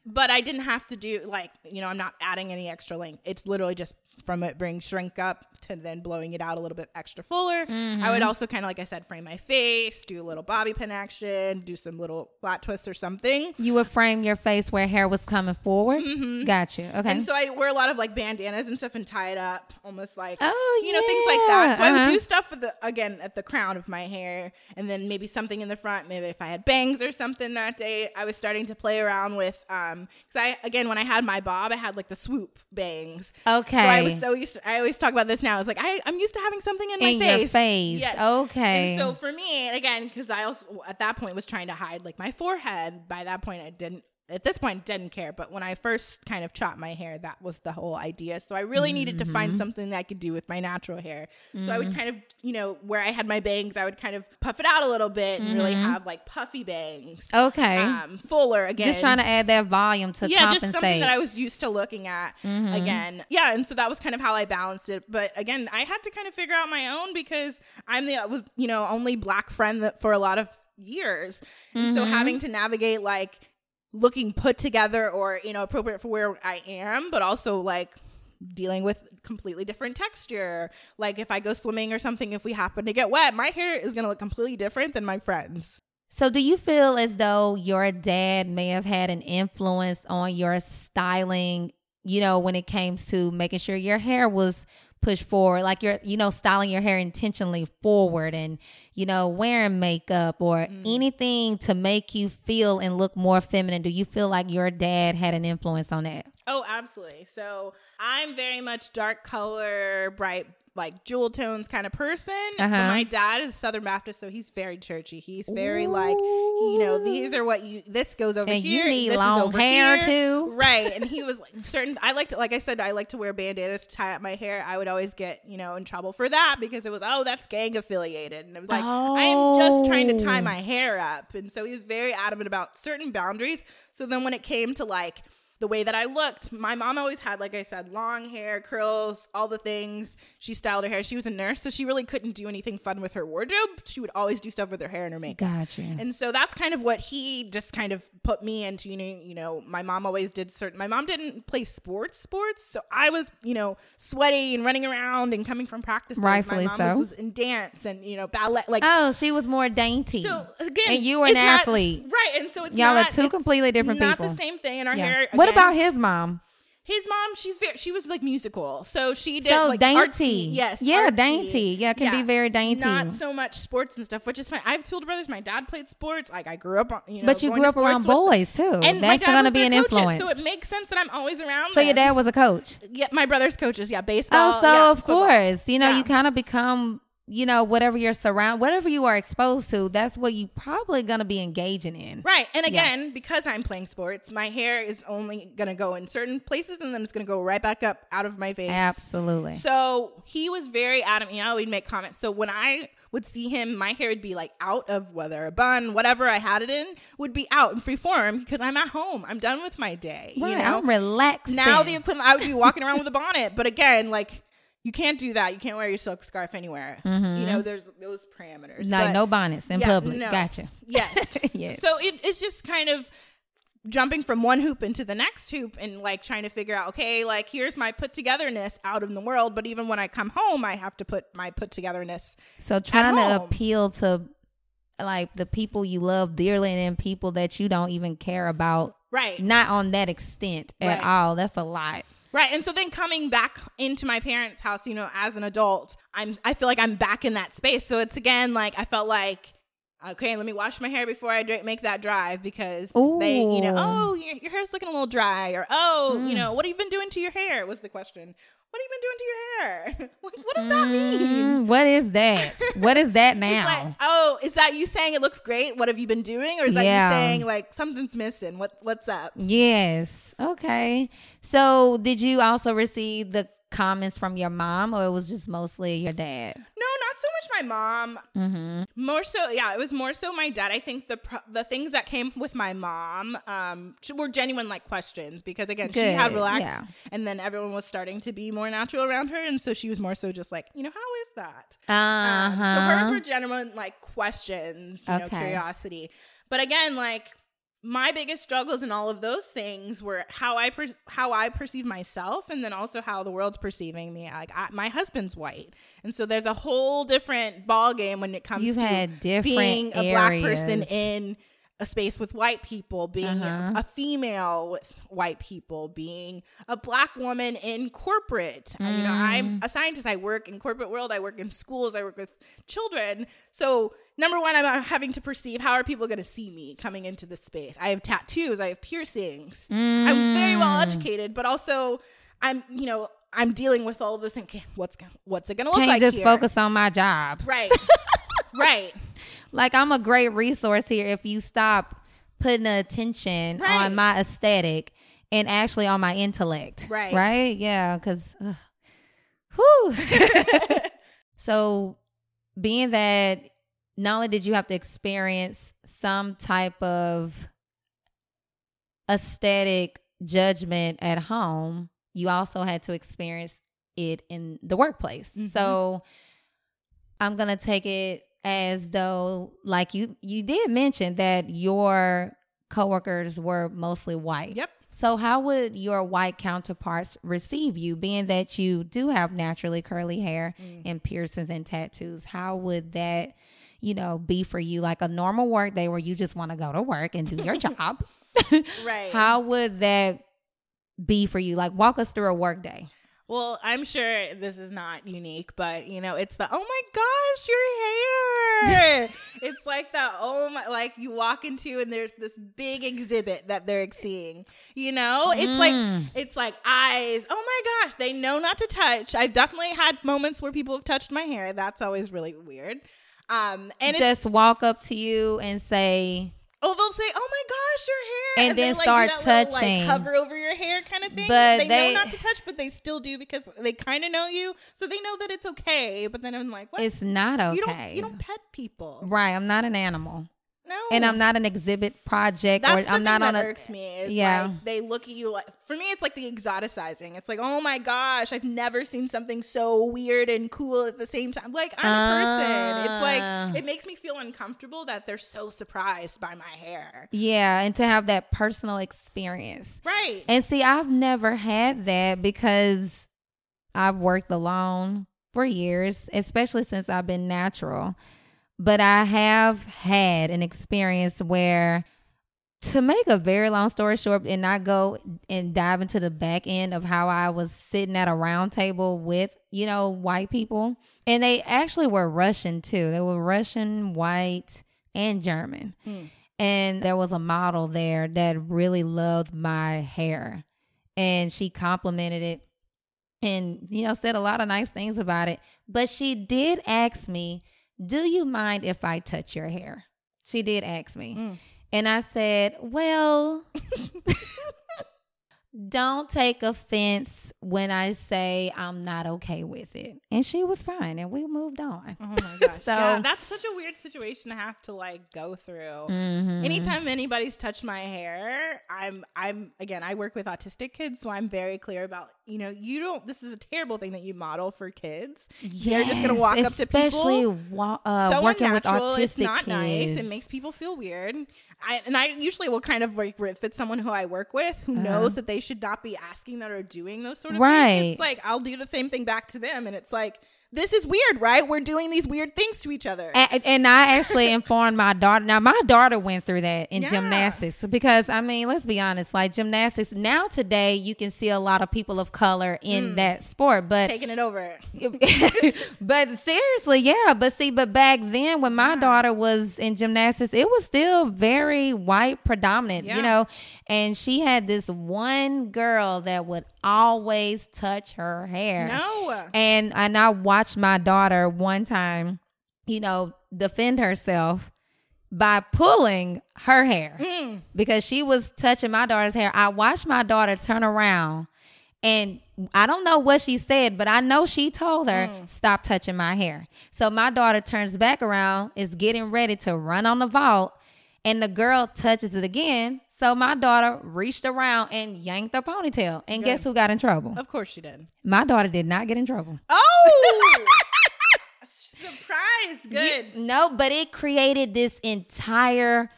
But I didn't have to do like you know I'm not adding any extra length. It's literally just from it bring shrink up to then blowing it out a little bit extra fuller. I would also kind of like I said frame my face, do a little bobby pin action, do some little flat twist or something. You would frame your face where hair was coming forward. Got you. Okay. Mm-hmm. And so I wear a lot of like bandanas and stuff and tie it up almost like Oh, you know things like that. So I would do stuff with the again at the crown of my hair and then maybe something in the front. Maybe if I had bangs or something that day, I was starting to play around with um because I again when I had my bob, I had like the swoop bangs. Okay. So I was so used. To, I always talk about this now. It's like I I'm used to having something in my In your face. face. Okay. And so for me, again, because I also at that point was trying to hide like my forehead. By that point, I didn't. At this point, didn't care. But when I first kind of chopped my hair, that was the whole idea. So I really needed to find Mm-hmm. something that I could do with my natural hair. So I would kind of, you know, where I had my bangs, I would kind of puff it out a little bit and really have like puffy bangs. Mm-hmm. okay. Um, fuller again. Just trying to add that volume to yeah, compensate. just something that I was used to looking at Mm-hmm. again. Yeah, and so that was kind of how I balanced it. But again, I had to kind of figure out my own because I'm the was you know only black friend that for a lot of years, and so Mm-hmm. having to navigate like looking put together or you know appropriate for where I am, but also like dealing with completely different texture. Like if I go swimming or something, if we happen to get wet, my hair is gonna look completely different than my friends. So, do you feel as though your dad may have had an influence on your styling, you know, when it came to making sure your hair was pushed forward, like you're, you know, styling your hair intentionally forward and, you know, wearing makeup or Mm. anything to make you feel and look more feminine? Do you feel like your dad had an influence on that? Oh, absolutely. So I'm very much dark color, bright, like jewel tones kind of person. Uh-huh. my dad is Southern Baptist, so he's very churchy. He's very like, you know, these are what you. This goes over And you here. need this is long hair, here. too. right? And he was like certain. I like to, like I said, I like to wear bandanas to tie up my hair. I would always get you know in trouble for that because it was oh that's gang affiliated, and it was like I'm just trying to tie Oh. my hair up, and so he was very adamant about certain boundaries. So then when it came to like the way that I looked. My mom always had, like I said, long hair, curls, all the things. She styled her hair. She was a nurse, so she really couldn't do anything fun with her wardrobe. She would always do stuff with her hair and her makeup. Gotcha. And so that's kind of what he just kind of put me into. You know, you know, my mom always did certain. My mom didn't play sports, sports, so I was, you know, sweaty and running around and coming from practice. Rightfully my mom so. was in dance and you know ballet, like. Oh, she was more dainty. so again, and you were an not- athlete. right? And so it's Y'all are two it's completely different not people. Not the same thing. And our Yeah. hair. What again- about his mom? his mom? She's very. She was like musical, so she did So like dainty. artsy- Yes, Yeah, artsy. dainty. Yeah, can be very dainty. Not so much sports and stuff, which is fine. I have two older brothers. My dad played sports. Like I grew up, on- you know, but you grew up around boys too. And That's going to be an coaches, influence. so it makes sense that I'm always around. So your dad was a coach. yeah, my brother's coaches, yeah, baseball. Oh, so yeah, of football. course, you know, Yeah. you kind of become, you know, whatever you're surround, whatever you are exposed to, that's what you probably gonna be engaging in. Right. And Yeah. again, because I'm playing sports, my hair is only going to go in certain places and then it's going to go right back up out of my face. Absolutely. So he was very adamant. You know, we'd make comments. So when I would see him, my hair would be like out of whether a bun, whatever I had it in, would be out in free form because I'm at home. I'm done with my day. right, You know, I'm relaxed. now the equipment, I would be walking around with a bonnet. But again, like, you can't do that. You can't wear your silk scarf anywhere. You mm-hmm. know, there's those parameters. no, But- no bonnets in yeah, public. no. Gotcha. Yes. Yes. So it, it's just kind of jumping from one hoop into the next hoop and like trying to figure out, okay, like here's my put togetherness out in the world. But even when I come home, I have to put my put togetherness. So trying to appeal to like the people you love dearly and people that you don't even care about, Right. not on that extent at Right. all. That's a lot. Right. And so then coming back into my parents' house, you know, as an adult, I'm I feel like I'm back in that space. So it's again like I felt like okay, let me wash my hair before I make that drive because they, you know, oh, your, your hair's looking a little dry, or oh, you mm. know, what have you been doing to your hair? Was the question. What have you been doing to your hair? what, what does that mean? Mm, what is that? what is that now? Like, oh, is that you saying it looks great? What have you been doing, or is that Yeah. you saying like something's missing? What what's up? Yes. Okay. So, did you also receive the comments from your mom, or it was just mostly your dad? No, not so much my mom. Mm-hmm. More so, yeah, it was more so my dad. I think the pro- the things that came with my mom um were genuine like questions because again she had relaxed yeah. and then everyone was starting to be more natural around her and so she was more so just like you know how is that Uh-huh. um, so hers were genuine like questions, you know, curiosity. But again, like my biggest struggles in all of those things were how I per- how I perceive myself, and then also how the world's perceiving me. Like I, my husband's white, and so there's a whole different ball game when it comes You've to being a black person in a space with white people, being Uh-huh. a female with white people, being a black woman in corporate. And, you know, Mm. I'm a scientist. I work in corporate world. I work in schools. I work with children. So number one, I'm uh, having to perceive how are people going to see me coming into this space. I have tattoos. I have piercings. I'm very well Mm. educated, but also I'm, you know, I'm dealing with all of those things. Okay, what's what's it going to look Can't like? just here? focus on my job. Right. right. Like I'm a great resource here if you stop putting the attention Right. on my aesthetic and actually on my intellect. Right. Right? Yeah, because whew. so being that not only did you have to experience some type of aesthetic judgment at home, you also had to experience it in the workplace. Mhm. So I'm going to take it as though like you you did mention that your coworkers were mostly white. Yep. So how would your white counterparts receive you being that you do have naturally curly hair Mm. and piercings and tattoos? How would that you know, be for you like a normal work day where you just want to go to work and do your job. Right. How would that be for you? Like walk us through a work day. Well, I'm sure this is not unique, but you know, it's the oh my gosh, your hair. it's like the oh my, like you walk into and there's this big exhibit that they're seeing. You know, it's Mm. like it's like eyes. Oh my gosh, they know not to touch. I've definitely had moments where people have touched my hair. That's always really weird. Um, and it's just walk up to you and say, oh, they'll say, "Oh my gosh, your hair," And they, then like, start do that little, touching. like, hover over your hair, kind of thing. But they, they- know not to touch, but they still do because they kind of know you, so they know that it's okay. But then I'm like, what? "It's not okay." You don't you don't pet people, right? I'm not an animal, no. and I'm not an exhibit project, That's or I'm not on a. irks me. Is Yeah. like they look at you like. For me, it's like the exoticizing. It's like, oh my gosh, I've never seen something so weird and cool at the same time. Like I'm a person. It's Ah. like it makes me feel uncomfortable that they're so surprised by my hair. Yeah, and to have that personal experience. Right. And see, I've never had that because I've worked alone for years, especially since I've been natural. But I have had an experience where, to make a very long story short, and not go and dive into the back end of how I was sitting at a round table with, you know, white people. And they actually were Russian too. They were Russian, white, and German. Hmm. And there was a model there that really loved my hair. And she complimented it and, you know, said a lot of nice things about it. But she did ask me, Do you mind if I touch your hair? She did ask me. Mm. And I said, Well, don't take offense when I say I'm not okay with it. And she was fine and we moved on. Oh my gosh. So- yeah, that's such a weird situation to have to like go through. Mhm. Anytime anybody's touched my hair, I'm I'm again, I work with autistic kids, so I'm very clear about, you know, you don't this is a terrible thing that you model for kids. They're just gonna walk up to people, especially wa- uh, so working with unnatural, autistic it's not kids. nice. It makes people feel weird. I, and I usually will kind of like if it's someone who I work with who Uh-huh. knows that they should not be asking that or doing those sort of Right. things. It's like I'll do the same thing back to them, and it's like this is weird, right? We're doing these weird things to each other. A- and I actually informed my daughter. Now, my daughter went through that in Yeah. gymnastics because, I mean, let's be honest, like gymnastics, now today, you can see a lot of people of color in mm. that sport. But Taking it over. but seriously, yeah. But see, but back then when my daughter was in gymnastics, it was still very white predominant, Yeah. you know. And she had this one girl that would always touch her hair. No. And and I watched my daughter one time, you know, defend herself by pulling her hair Mm. because she was touching my daughter's hair. I watched my daughter turn around And I don't know what she said, but I know she told her, stop touching my hair. So my daughter turns back around, is getting ready to run on the vault, and the girl touches it again. So my daughter reached around and yanked her ponytail. And guess who got in trouble? Of course she did. My daughter did not get in trouble. Oh, surprise! Good. You- no, but it created this entire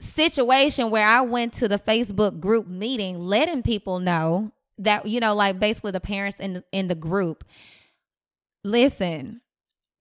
situation where I went to the Facebook group meeting, letting people know that you know, like basically the parents in the, in the group. Listen,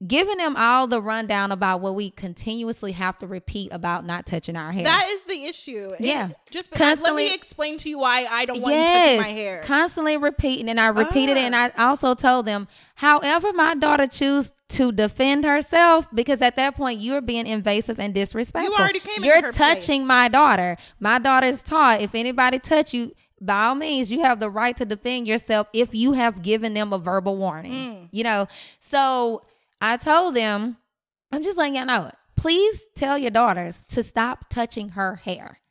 giving them all the rundown about what we continuously have to repeat about not touching our hair. That is the issue. It- Yeah. just because let me explain to you why I don't want you touching my hair. Constantly repeating, and I repeated it, and Ah. I also told them, however, my daughter choose to defend herself, because at that point you're being invasive and disrespectful. You already came You're touching place. my daughter. My daughter is taught if anybody touch you. By all means, you have the right to defend yourself if you have given them a verbal warning. Mm. You know, so I told them, I'm just letting y'all know. Please tell your daughters to stop touching her hair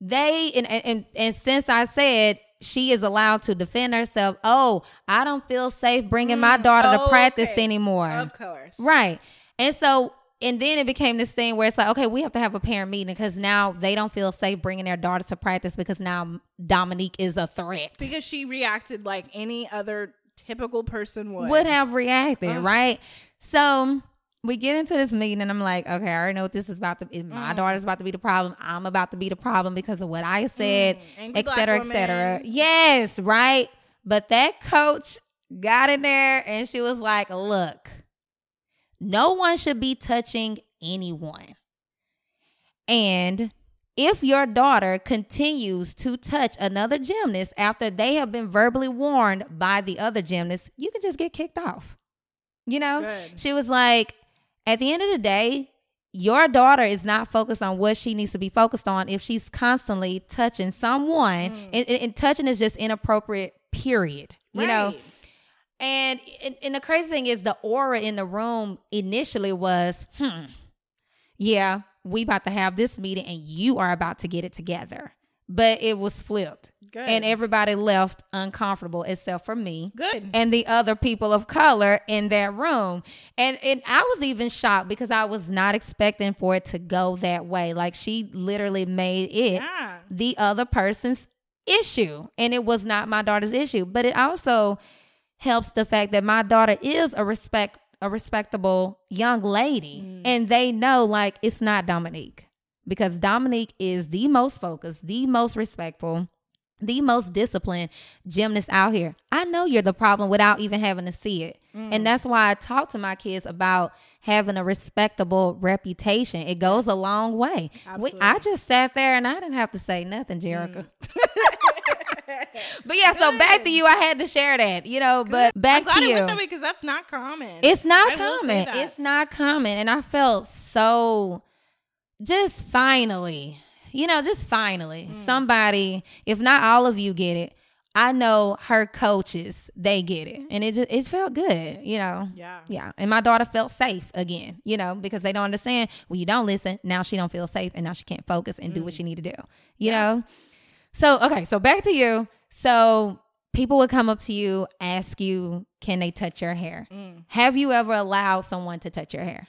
they and, and and since I said she is allowed to defend herself, oh, I don't feel safe bringing my mm, daughter to Oh, practice okay. anymore. Of course. Right. And so and then it became this thing where it's like, okay, we have to have a parent meeting because now they don't feel safe bringing their daughter to practice because now Dominique is a threat. Because she reacted like any other typical person would. would have reacted, right? So we get into this meeting, and I'm like, okay, I already know what this is about to be. My Mm. daughter's about to be the problem. I'm about to be the problem because of what I said, Angry et cetera, et cetera. Yes, right. But that coach got in there, and she was like, look, no one should be touching anyone. And if your daughter continues to touch another gymnast after they have been verbally warned by the other gymnast, you can just get kicked off. You know? Good. She was like, at the end of the day, your daughter is not focused on what she needs to be focused on if she's constantly touching someone. Mm. And, and- touching is just inappropriate, period. You know? And, and and the crazy thing is the aura in the room initially was, hmm, yeah, we about to have this meeting and you are about to get it together. But it was flipped. Good. And everybody left uncomfortable except for me Good. and the other people of color in that room. And and I was even shocked because I was not expecting for it to go that way. Like she literally made it Yeah. the other person's issue and it was not my daughter's issue but it also helps the fact that my daughter is a respect a respectable young lady mm. and they know like it's not Dominique because Dominique is the most focused the most respectful the most disciplined gymnast out here. I know you're the problem without even having to see it. And mm. that's why I talk to my kids about having a respectable reputation. It goes a long way. We, I just sat there and I didn't have to say nothing, Jerrica. Mm. but yeah, so back to you. I had to share that, you know, but back I'm glad to you. went that way because that's not common. It's not I common. It's not common. And I felt so just finally, you know, just finally, Mm. somebody, if not all of you get it, I know her coaches, they get it. And it just it felt good, you know. Yeah. Yeah. And my daughter felt safe again, you know, because they don't understand when you don't listen, now she don't feel safe and now she can't focus and do Mm. what she need to do. You know? So okay, so back to you. So people would come up to you, ask you, can they touch your hair? Mm. Have you ever allowed someone to touch your hair?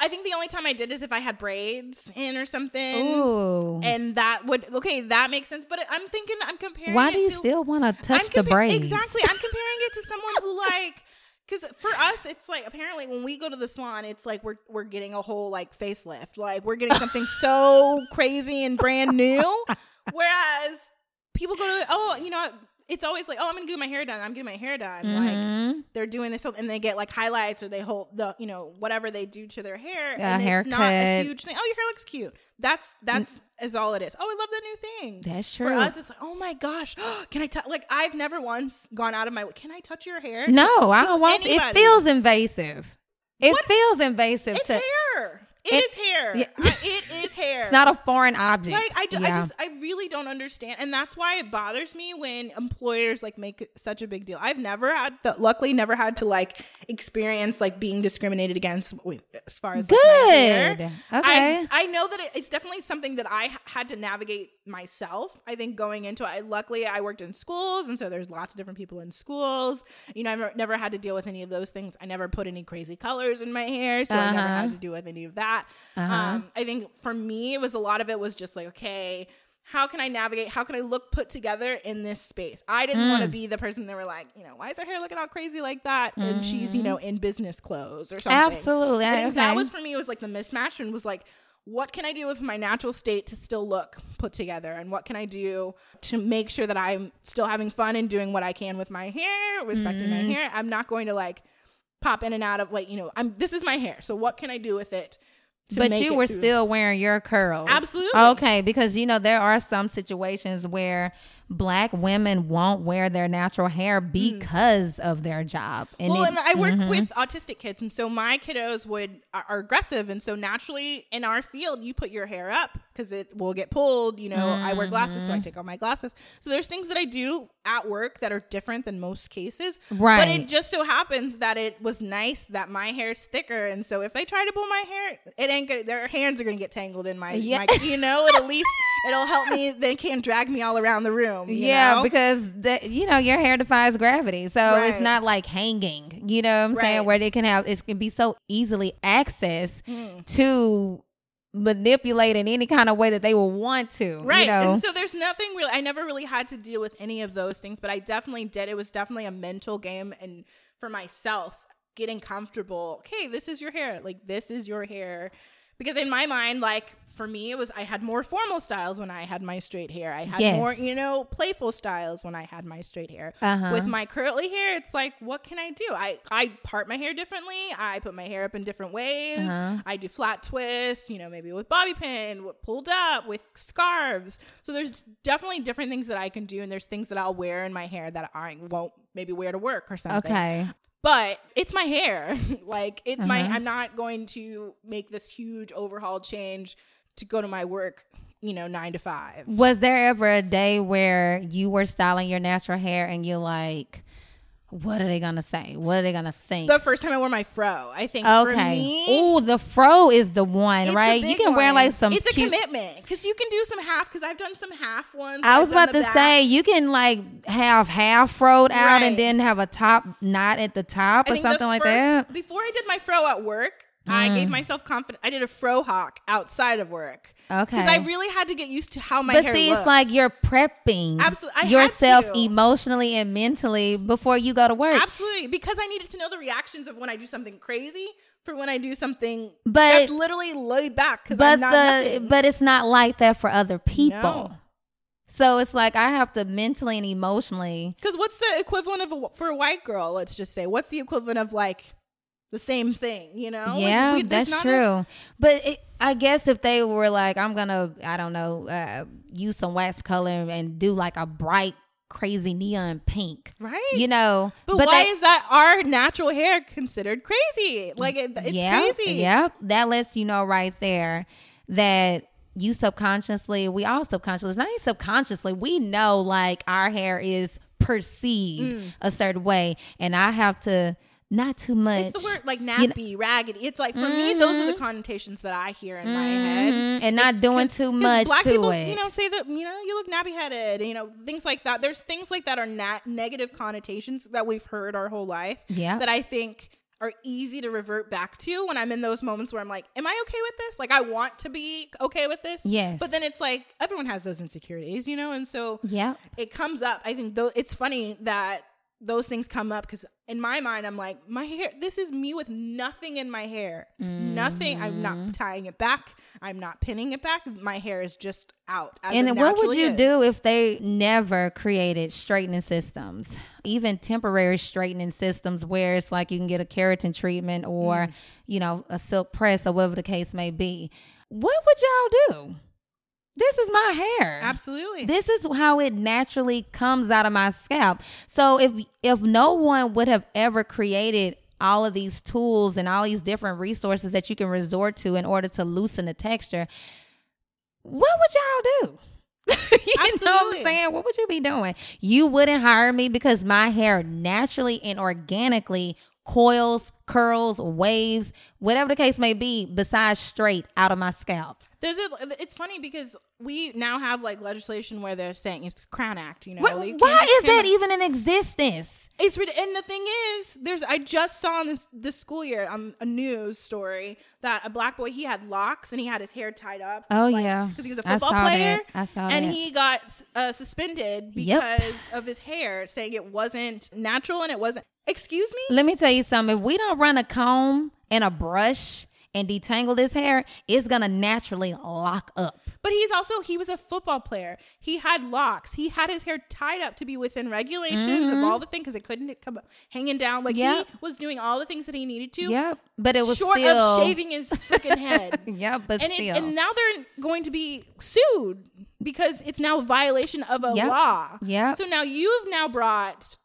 I think the only time I did is if I had braids in or something. Ooh. And that would okay, that makes sense. But I'm thinking I'm comparing. Why it do you to, still want to touch I'm the braids? Exactly. I'm comparing it to someone who like because for us it's like apparently when we go to the salon it's like we're we're getting a whole like facelift like we're getting something so crazy and brand new whereas people go to oh you know it's always like oh i'm gonna get my hair done i'm getting my hair done like Mhm. they're doing this and they get like highlights or they hold the you know whatever they do to their hair A and it's not a haircut. huge thing oh your hair looks cute that's that's is all it is oh i love the new thing That's true. for us it's like oh my gosh can i touch like i've never once gone out of my way can i touch your hair no, I don't want. It anybody. feels invasive. It What? feels invasive. it's to, hair It It- is hair yeah. I- it is hair It's not a foreign object. like I, ju- I just I really don't understand, and that's why it bothers me when employers like make such a big deal. I've never had the luckily never had to like experience like being discriminated against with as far as like. Good. I, Okay. I know that it, it's definitely something that I had to navigate myself. I think going into it, I, luckily I worked in schools, and so there's lots of different people in schools. You know, I never, never had to deal with any of those things. I never put any crazy colors in my hair, so I never Uh-huh. had to deal with any of that. Uh-huh. Um, I think for me, it was a lot of it was just like, okay, how can I navigate? How can I look put together in this space? I didn't want to be the person that were like, you know, why is her hair looking all crazy like that? And she's, you know, in business clothes or something. Absolutely. I think that was for me it was like the mismatch and was like, what can I do with my natural state to still look put together? And what can I do to make sure that I'm still having fun and doing what I can with my hair, respecting Mm-hmm. my hair? I'm not going to like pop in and out of like, you know, I'm this is my hair. So what can I do with it? but you were through? still wearing your curls. Absolutely. Okay, because you know there are some situations where black women won't wear their natural hair because of their job. And well, it- and I work Mhm. with autistic kids, and so my kiddos would are, are aggressive, and so naturally in our field, you put your hair up because it will get pulled. You know, I wear glasses, Mm-hmm. so I take off my glasses. So there's things that I do at work that are different than most cases, right? But it just so happens that it was nice that my hair's thicker, and so if they try to pull my hair, it ain't good. Their hands are gonna get tangled in my, Yeah. my you know. It at least it'll help me. They can't drag me all around the room. You yeah, know? because the, you know your hair defies gravity, so it's not like hanging. You know what I'm saying? Where they can have it can be so easily accessed Mm. to manipulate in any kind of way that they will want to. Right. You know? And so there's nothing really I never really had to deal with any of those things, but I definitely did. It was definitely a mental game and for myself getting comfortable. Okay, this is your hair. Like this is your hair. Because in my mind, like for me, it was I had more formal styles when I had my straight hair. I had Yes. more, you know, playful styles when I had my straight hair. Uh-huh. With my curly hair, it's like, what can I do? I I part my hair differently. I put my hair up in different ways. Uh-huh. I do flat twists, you know, maybe with bobby pin, with pulled up, with scarves. So there's definitely different things that I can do, and there's things that I'll wear in my hair that I won't maybe wear to work or something. okay. But it's my hair. like it's my. Uh-huh. I'm not going to make this huge overhaul change to go to my work. You know, nine to five. Was there ever a day where you were styling your natural hair and you're like, what are they gonna say? What are they gonna think? The first time I wore my fro, I think okay. Oh, the fro is the one, right? You can wear one. like some It's cute. a commitment because you can do some half. Because I've done some half ones. I was about to back. say you can like have half froed out Right. and then have a top knot at the top I or something like first- that. Before I did my fro at work, I gave mm. myself confidence. I did a fro hawk outside of work. Okay. Because I really had to get used to how my but hair see, looked. it's like you're prepping Absol- I had yourself emotionally and mentally before you go to work. Absolutely, because I needed to know the reactions of when I do something crazy for when I do something But- that's literally laid back because but I'm not the nothing. but it's not like that for other people. No. So it's like I have to mentally and emotionally. Because what's the equivalent of a, for a white girl? Let's just say, what's the equivalent of like the same thing? You know? Like, yeah, we- that's not a- true. but it, I guess if they were like, I'm gonna, I don't know, uh, use some wax color and do like a bright, crazy neon pink, right? you know. But, why they- is that our natural hair considered crazy? Like it, it's yeah, crazy. Yeah, that lets you know right there that you subconsciously, we all subconsciously, not even subconsciously, we know like our hair is perceived Mm. a certain way, and I have to not too much. It's the word like you know- nappy, raggedy. It's like for me, those are the connotations that I hear in my head, Mhm, and not It's doing too much Black to people, it. you know, say that you know you look nappy headed, you know, things like that. There's things like that are nat- negative connotations that we've heard our whole life. Yeah. that I think are easy to revert back to when I'm in those moments where I'm like, am I okay with this? Like I want to be okay with this. Yes. But then it's like everyone has those insecurities, you know, and so yeah. it comes up. I think though it's funny that those things come up because in my mind I'm like, my hair. This is me with nothing in my hair. Nothing. I'm Mm-hmm. not tying it back. I'm not pinning it back. My hair is just out. as And what would you is. do if they never created straightening systems, even temporary straightening systems, where it's like you can get a keratin treatment or, Mm. you know, a silk press or whatever the case may be? What would y'all do? This is my hair. Absolutely. This is how it naturally comes out of my scalp. So if if no one would have ever created all of these tools and all these different resources that you can resort to in order to loosen the texture, what would y'all do? you know what I'm saying? What would you be doing? You wouldn't hire me because my hair naturally and organically coils, curls, waves, whatever the case may be, besides straight out of my scalp. There's a. It's funny because we now have like legislation where they're saying it's Crown Act. You know, you why is that even in existence? It's and the thing is, there's I just saw in this this school year on a news story that a black boy he had locks and he had his hair tied up. Oh, yeah. because he was a football saw player. that. I saw and that. he got uh, suspended Yep. because of his hair, saying it wasn't natural and it wasn't. Excuse me. Let me tell you something. If we don't run a comb and a brush and detangle his hair, it's gonna naturally lock up. But he's also he was a football player. He had locks. He had his hair tied up to be within regulations of all the things because it couldn't come up hanging down. Like Mm-hmm. Yep. he was doing all the things that he needed to. Yep. But it was short still of shaving his freaking head. Yep, but and, it, still. and now they're going to be sued because it's now a violation of a Yep. law. Yeah. So now you have now brought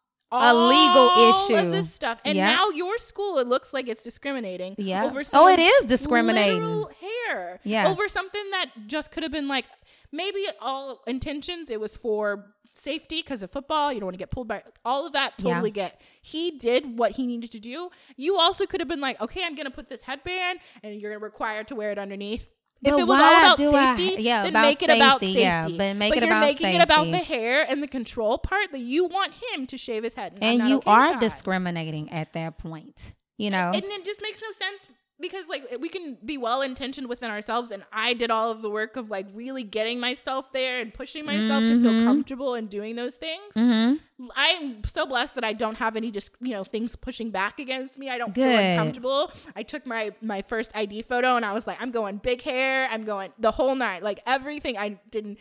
A legal all issue. of this stuff, and Yep. now your school it looks like it's discriminating. Yeah. over Oh, it is discriminating. hair. Yeah. over something that just could have been like maybe all intentions. It was for safety because of football. You don't want to get pulled by all of that. Yeah. Totally get. He did what he needed to do. You also could have been like, okay, I'm gonna put this headband, and you're required to wear it underneath. If But it was all about do I- safety, yeah, then about make it about safety, safety. yeah, but make it you're about making it about the hair and the control part that you want him to shave his head. I'm and you okay are discriminating at that point. You know? And it just makes no sense because like we can be well intentioned within ourselves and I did all of the work of like really getting myself there and pushing myself to feel comfortable and doing those things. mm-hmm. I'm so blessed that I don't have any just you know things pushing back against me. I don't feel uncomfortable. I took my my first ID photo and I was like, I'm going big hair. I'm going the whole night, like everything. I didn't.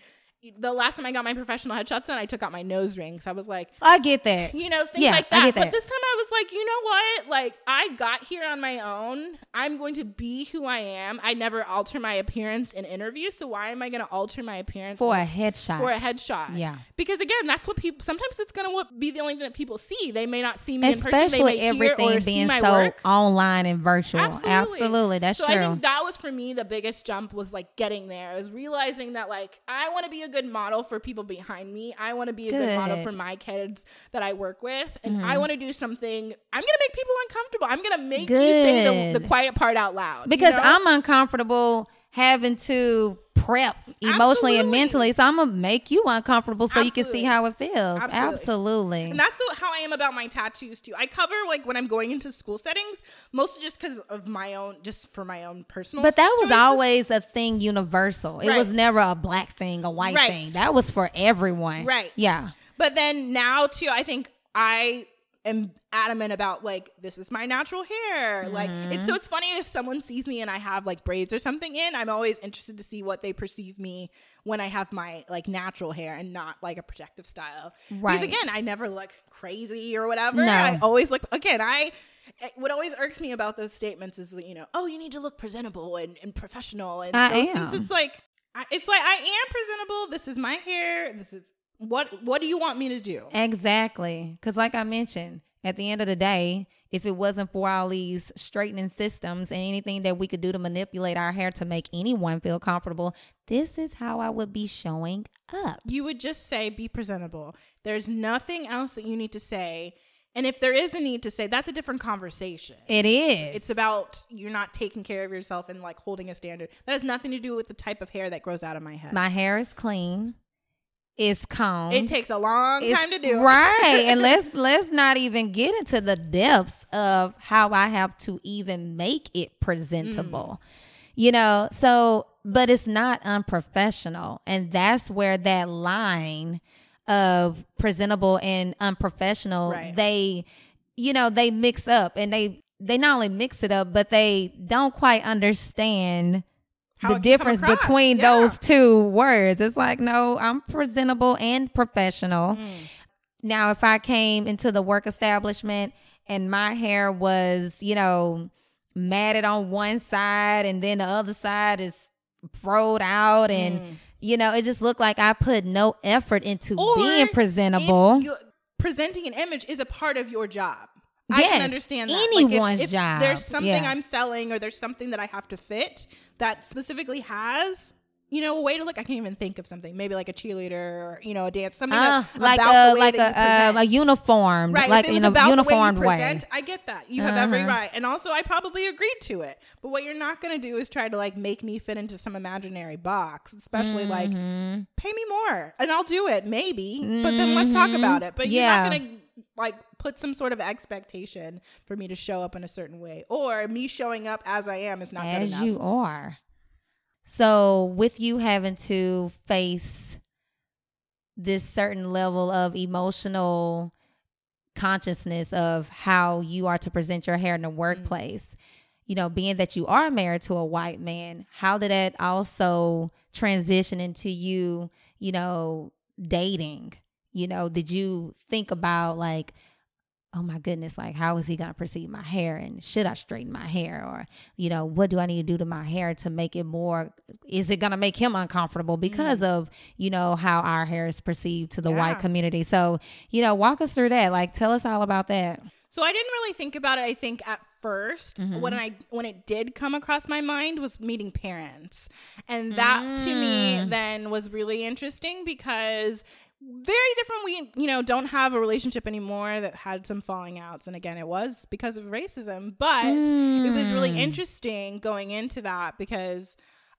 The last time I got my professional headshots done, I took out my nose rings. I was like, I get that. you know, things Yeah, like I that. But this time I was like, you know what? Like, I got here on my own. I'm going to be who I am. I never alter my appearance in interviews. So why am I going to alter my appearance For a headshot. for a headshot? Yeah. Because again, that's what people. Sometimes it's going to be the only thing that people see. They may not see me in person. They Especially may hear everything or see being my so work. online and virtual. Absolutely. Absolutely. That's so true. I think that was for me the biggest jump was like getting there. I was realizing that like I want to be a good model for people behind me. I want to be a good. model Good. Mm-hmm. for my kids that I work with, and I want to do something. I'm gonna make people uncomfortable. I'm gonna make you say the, the quiet part out loud you because know? I'm uncomfortable having to prep emotionally and mentally. So I'm gonna make you uncomfortable so you can see how it feels. Absolutely. Absolutely. And that's how I am about my tattoos too. I cover like when I'm going into school settings, mostly just because of my own, just for my own personal. But that was choices. always a thing universal. It was never a black thing, a white Right. thing. That was for everyone. Right. Yeah. But then now too, I think I am adamant about like this is my natural hair. Like Mm-hmm. it's so it's funny if someone sees me and I have like braids or something in, I'm always interested to see what they perceive me when I have my like natural hair and not like a protective style. Right. Because again, I never look crazy or whatever. No. I always look again, I what always irks me about those statements is that you know, oh, you need to look presentable and, and professional and I those am. things. It's like I, it's like I am presentable. This is my hair. This is what what do you want me to do? Exactly. Because, like I mentioned, at the end of the day, if it wasn't for all these straightening systems and anything that we could do to manipulate our hair to make anyone feel comfortable, this is how I would be showing up. You would just say be presentable. There's nothing else that you need to say. And if there is a need to say, that's a different conversation. It is. It's about you're not taking care of yourself and like holding a standard. That has nothing to do with the type of hair that grows out of my head. My hair is clean. It's combed. it takes a long It's- time to do. Right. and let's let's not even get into the depths of how I have to even make it presentable. Mm. You know, so but it's not unprofessional. And that's where that line of presentable and unprofessional Right. they you know, they mix up and they they not only mix it up, but they don't quite understand How the it can come difference between Yeah. those two words. It's like, no, I'm presentable and professional. Mm. Now, if I came into the work establishment and my hair was, you know, matted on one side and then the other side is froed out and you know, it just looked like I put no effort into Or being presentable. Presenting an image is a part of your job. I Yes, can understand that. Like, if- anyone's if job, There's something yeah. I'm selling or there's something that I have to fit that specifically has you know, a way to look. I can't even think of something. Maybe like a cheerleader or you know, a dance. Something Uh, that, like about a like a um, a uniform, Right, like if it was in a the way uniformed way. I get that. You have every Uh-huh. right. And also I probably agreed to it. But what you're not gonna do is try to like make me fit into some imaginary box, especially like Mm-hmm. pay me more and I'll do it, maybe. But then let's talk about it. But Mm-hmm. Yeah. you're not gonna like put some sort of expectation for me to show up in a certain way. Or me showing up as I am is not good as enough. you are. So, with you having to face this certain level of emotional consciousness of how you are to present your hair in the Mm. workplace, you know, being that you are married to a white man, how did that also transition into you, you know, dating? You know, did you think about like, oh my goodness, like how is he gonna perceive my hair and should I straighten my hair or you know, what do I need to do to my hair to make it more is it gonna make him uncomfortable because of, you know, how our hair is perceived to the Yeah. white community. So, you know, walk us through that. Like tell us all about that. So I didn't really think about it. I think at 1st Mm-hmm. when I when it did come across my mind was meeting parents, and that to me Mm. then was really interesting because very different. We you know don't have a relationship anymore that had some falling outs, and again it was because of racism. But it was really Mm. interesting going into that because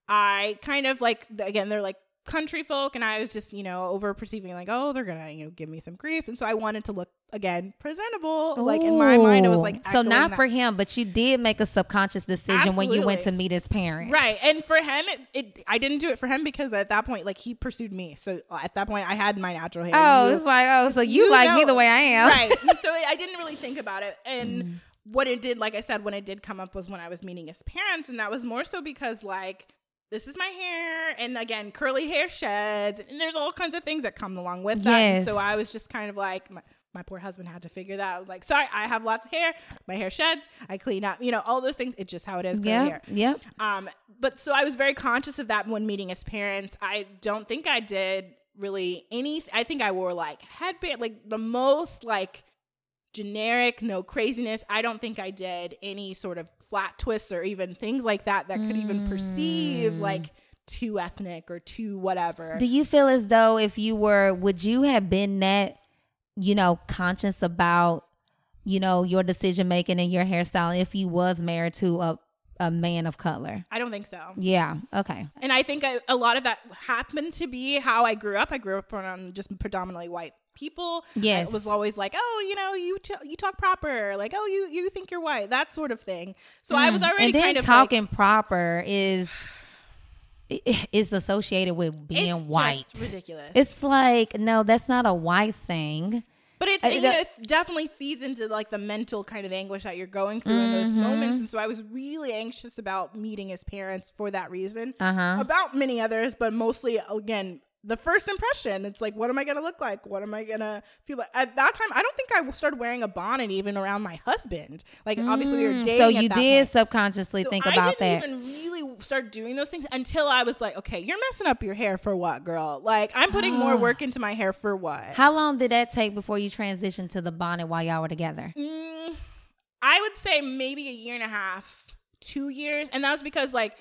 I kind of like again they're like country folk and I was just, you know, over perceiving like, oh, they're gonna, you know, give me some grief. And so I wanted to look again presentable. Like in my mind, it was like so not that. for him, but you did make a subconscious decision when you went to meet his parents. Right. And for him it, it I didn't do it for him because at that point, like he pursued me. So at that point I had my natural hair. Oh, You- it's like, oh, so you, you like me the way I am. Right. so I didn't really think about it. And Mm. what it did, like I said, when it did come up was when I was meeting his parents. And that was more so because, like, this is my hair. And again, curly hair sheds. And there's all kinds of things that come along with that. Yes. so I was just kind of like, my, poor husband had to figure that. I was like, sorry, I have lots of hair. My hair sheds. I clean up, you know, all those things. It's just how it is. Yeah. Yep. Um, but so I was very conscious of that when meeting his parents. I don't think I did really any. I think I wore like headband, like the most like generic, no craziness. I don't think I did any sort of flat twists or even things like that that could even perceive like too ethnic or too whatever. Do you feel as though if you were, would you have been that, you know, conscious about, you know, your decision making and your hairstyle if you was married to a, a man of color? I don't think so. Yeah. Okay. And I think I, a lot of that happened to be how I grew up. I grew up around just predominantly white people. Yes. it was always like, oh, you know, you t- you talk proper, like, oh, you you think you're white, that sort of thing. So I was already Mm. and then kind of talking proper is is associated with being it's white. just ridiculous. It's like no, that's not a white thing. but it's I- you know, it definitely feeds into like the mental kind of anguish that you're going through in those Mm-hmm. moments. And so I was really anxious about meeting his parents for that reason. Uh huh. About many others, but mostly again. The first impression, it's like, what am I gonna look like? What am I gonna feel like? At that time, I don't think I started wearing a bonnet even around my husband. Like, obviously, we were dating. Mm, So at you did point. subconsciously So think I about that. didn't even really start doing those things until I was like, okay, you're messing up your hair for what, girl? Like, I'm putting more work into my hair for what? How long did that take before you transitioned to the bonnet while y'all were together? Mm, I would say maybe a year and a half, two years, and that was because like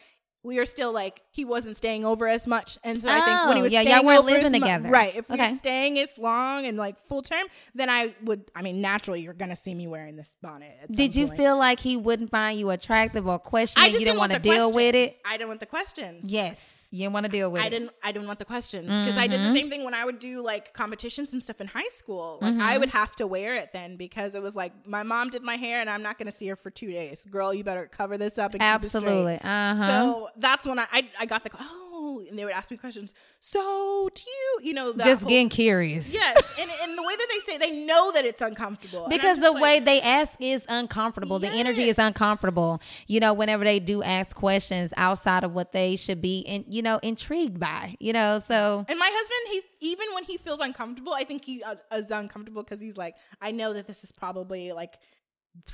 we are still like he wasn't staying over as much, and so I think when he Oh, was yeah, staying weren't over living mu- together. right? If we Okay. were staying as long and like full term, then I would. I mean, naturally, you're gonna see me wearing this bonnet. Did you point. feel like he wouldn't find you attractive or question I you just didn't want to the deal with it? I didn't want the questions. Yes, you didn't want to deal with I it. didn't I didn't want the questions because I did Mm-hmm. the same thing when I would do like competitions and stuff in high school. Like Mm-hmm. I would have to wear it then because it was like my mom did my hair and I'm not going to see her for 2 days. Girl, you better cover this up and keep it. Absolutely. Uh huh. So that's when I, I I got the oh and they would ask me questions. So do you you know that Just whole- getting curious. Yes, and, and the way that they say they know that it's uncomfortable. Because the like, way they ask is uncomfortable. The energy is uncomfortable. You know, whenever they do ask questions outside of what they should be, in, you know, intrigued by. You know, so And my husband, he's even when he feels uncomfortable, I think he uh, is uncomfortable because he's like, I know that this is probably like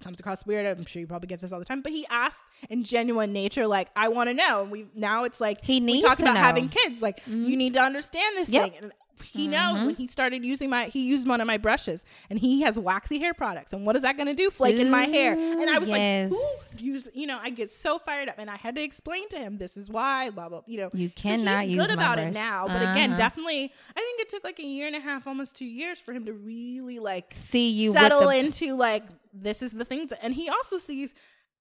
comes across weird. I'm sure you probably get this all the time, but he asked in genuine nature, like, I want to know. And we now it's like He we needs talk to about know. Mm-hmm. having kids, like you need to understand this Yep. thing. And he knows when he started using my he used one of my brushes and he has waxy hair products and what is that going to do flake in my hair and i was Yes. like who use you know i get so fired up and i had to explain to him this is why blah blah you know You So cannot he's use good my about brush. it now but again Uh-huh. definitely i think it took like a year and a half almost two years for him to really like See you settle the- into like this is the things and he also sees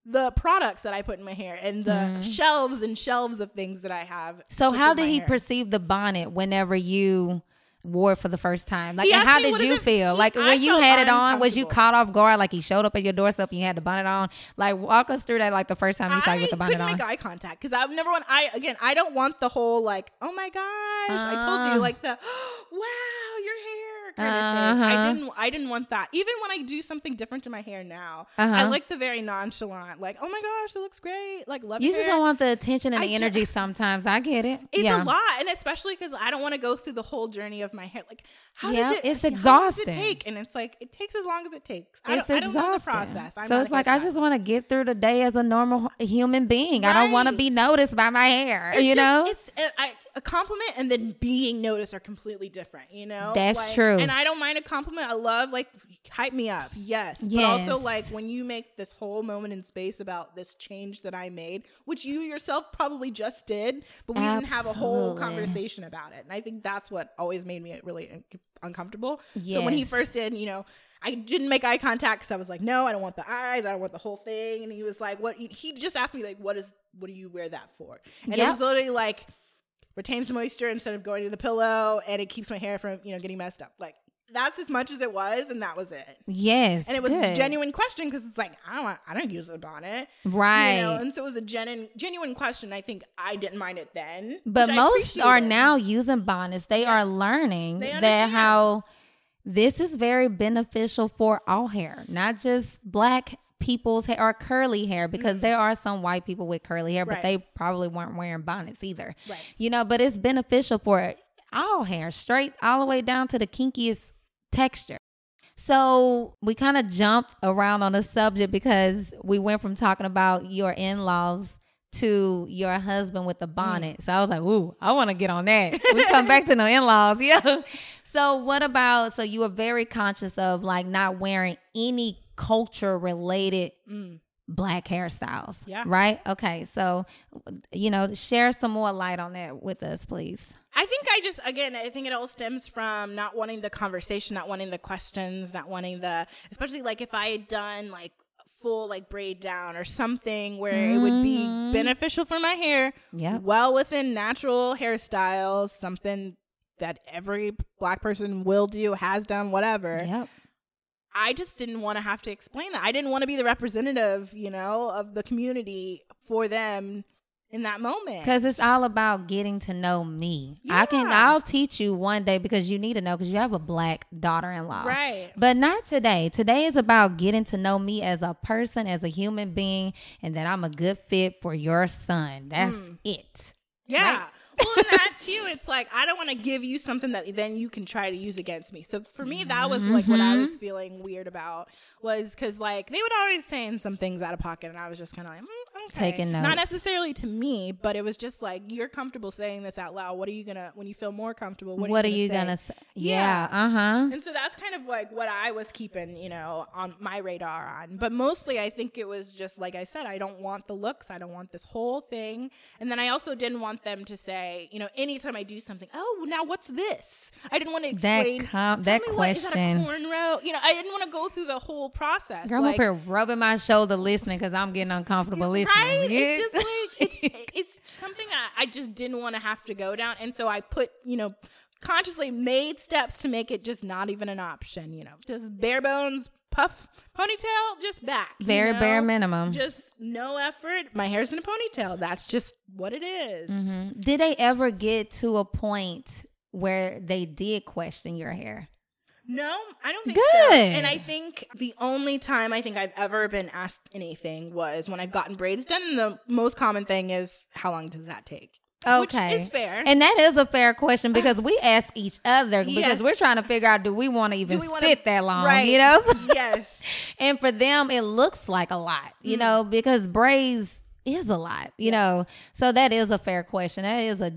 the products that I put in my hair and the shelves and shelves of things that I have. So how did he hair. perceive the bonnet whenever you wore it for the first time? Like, and how did you it?" feel? He- Like I when you had it on, was you caught off guard? Like he showed up at your doorstep and you had the bonnet on? Like walk us through that. Like the first time you saw you with the bonnet couldn't on. make eye contact because I've never want. I again, I don't want the whole like, oh my gosh, I told Uh. you, like the wow, your hair kind of thing. I Uh-huh. didn't, I didn't want that. Even when I do something different to my hair now, I Uh-huh. like the very nonchalant, like, oh my gosh, it looks great, like love You your just don't want the attention and I the energy. Sometimes I get it. It's yeah. a lot, and especially because I don't want to go through the whole journey of my hair. Like, how did it? it's How does exhausting. it take? And it's like it takes as long as it takes. I It's don't, I don't the exhausting. process. I'm so it's like I just want to get through the day as a normal human being. I don't want to be noticed by my hair. It's you just- know, it's a, I, a compliment and then being noticed are completely different. You know, That's Like, true. And I don't mind a compliment. I love like hype me up, yes, but also like when you make this whole moment in space about this change that I made, which you yourself probably just did, but we didn't have a whole conversation about it. And I think that's what always made me really un- uncomfortable. So when he first did, you know. I didn't make eye contact because I was like, no, I don't want the eyes. I don't want the whole thing. And he was like, what? He just asked me like, what is, what do you wear that for? And it was literally like, retains the moisture instead of going to the pillow and it keeps my hair from you know getting messed up. Like that's as much as it was and that was it. Yes, and it was a genuine question because it's like i don't want, i don't use a bonnet. Right? you know and so it was a genuine genuine question. I think i didn't mind it then But most are now using bonnets. They are learning They that how this is very beneficial for all hair, not just black people's hair or curly hair, because there are some white people with curly hair, but Mm-hmm. Right. they probably weren't wearing bonnets either. Right. You know, but it's beneficial for all hair, straight all the way down to the kinkiest texture. So we kind of jumped around on the subject because we went from talking about your in laws to your husband with the bonnet. So I was like, ooh, I want to get on that. We come back to the in laws. Yeah. So what about, so you were very conscious of like not wearing any culture related mm. black hairstyles. Yeah. Right? Okay. So, you know, share some more light on that with us, please. I think I just again I think it all stems from not wanting the conversation, not wanting the questions, not wanting the especially like if I had done like full like braid down or something where it would be mm-hmm. beneficial for my hair. Yeah. Well within natural hairstyles, something that every black person will do, has done, whatever. Yep. I just didn't want to have to explain that. I didn't want to be the representative, you know, of the community for them in that moment. Because it's all about getting to know me. I can, I'll teach you one day because you need to know because you have a black daughter in law. Right. But not today. Today is about getting to know me as a person, as a human being, and that I'm a good fit for your son. That's Mm. it. Yeah. Right? Well, and that too, it's like I don't want to give you something that then you can try to use against me. So for me, that was like what I Mm-hmm. was feeling weird about was because like they would always saying some things out of pocket, and I was just kind of like, mm, okay, Taking notes. not necessarily to me, but it was just like you're comfortable saying this out loud. What are you gonna when you feel more comfortable? What, What, are are you gonna going to say? say? Yeah. Uh huh. And so that's kind of like what I was keeping, you know, on my radar on. But mostly I think it was just like I said, I don't want the looks. I don't want this whole thing. And then I also didn't want them to say, you know, anytime I do something, oh, now what's this? I didn't want to That explain. com- that me what, is that a question. cornrow? You know, I didn't want to go through the whole process. Girl, I'm up here rubbing my shoulder listening because I'm getting uncomfortable listening. Right? It's just like it's it's something I, I just didn't want to have to go down, and so I put you know consciously made steps to make it just not even an option. You know, just bare bones puff ponytail, just back. you Very know? bare minimum. Just no effort. My hair's in a ponytail. That's just what it is. Mhm. Did they ever get to a point where they did question your hair? No, I don't think Good. so. And I think the only time I think I've ever been asked anything was when I've gotten braids done. And the most common thing is, how long does that take? Okay. Which is fair. And that is a fair question because we ask each other because we're trying to figure out do we want to even wanna- sit that long, Right. you know? yes. and for them it looks like a lot, you Mm. know, because braids is a lot, you know. So that is a fair question. That is a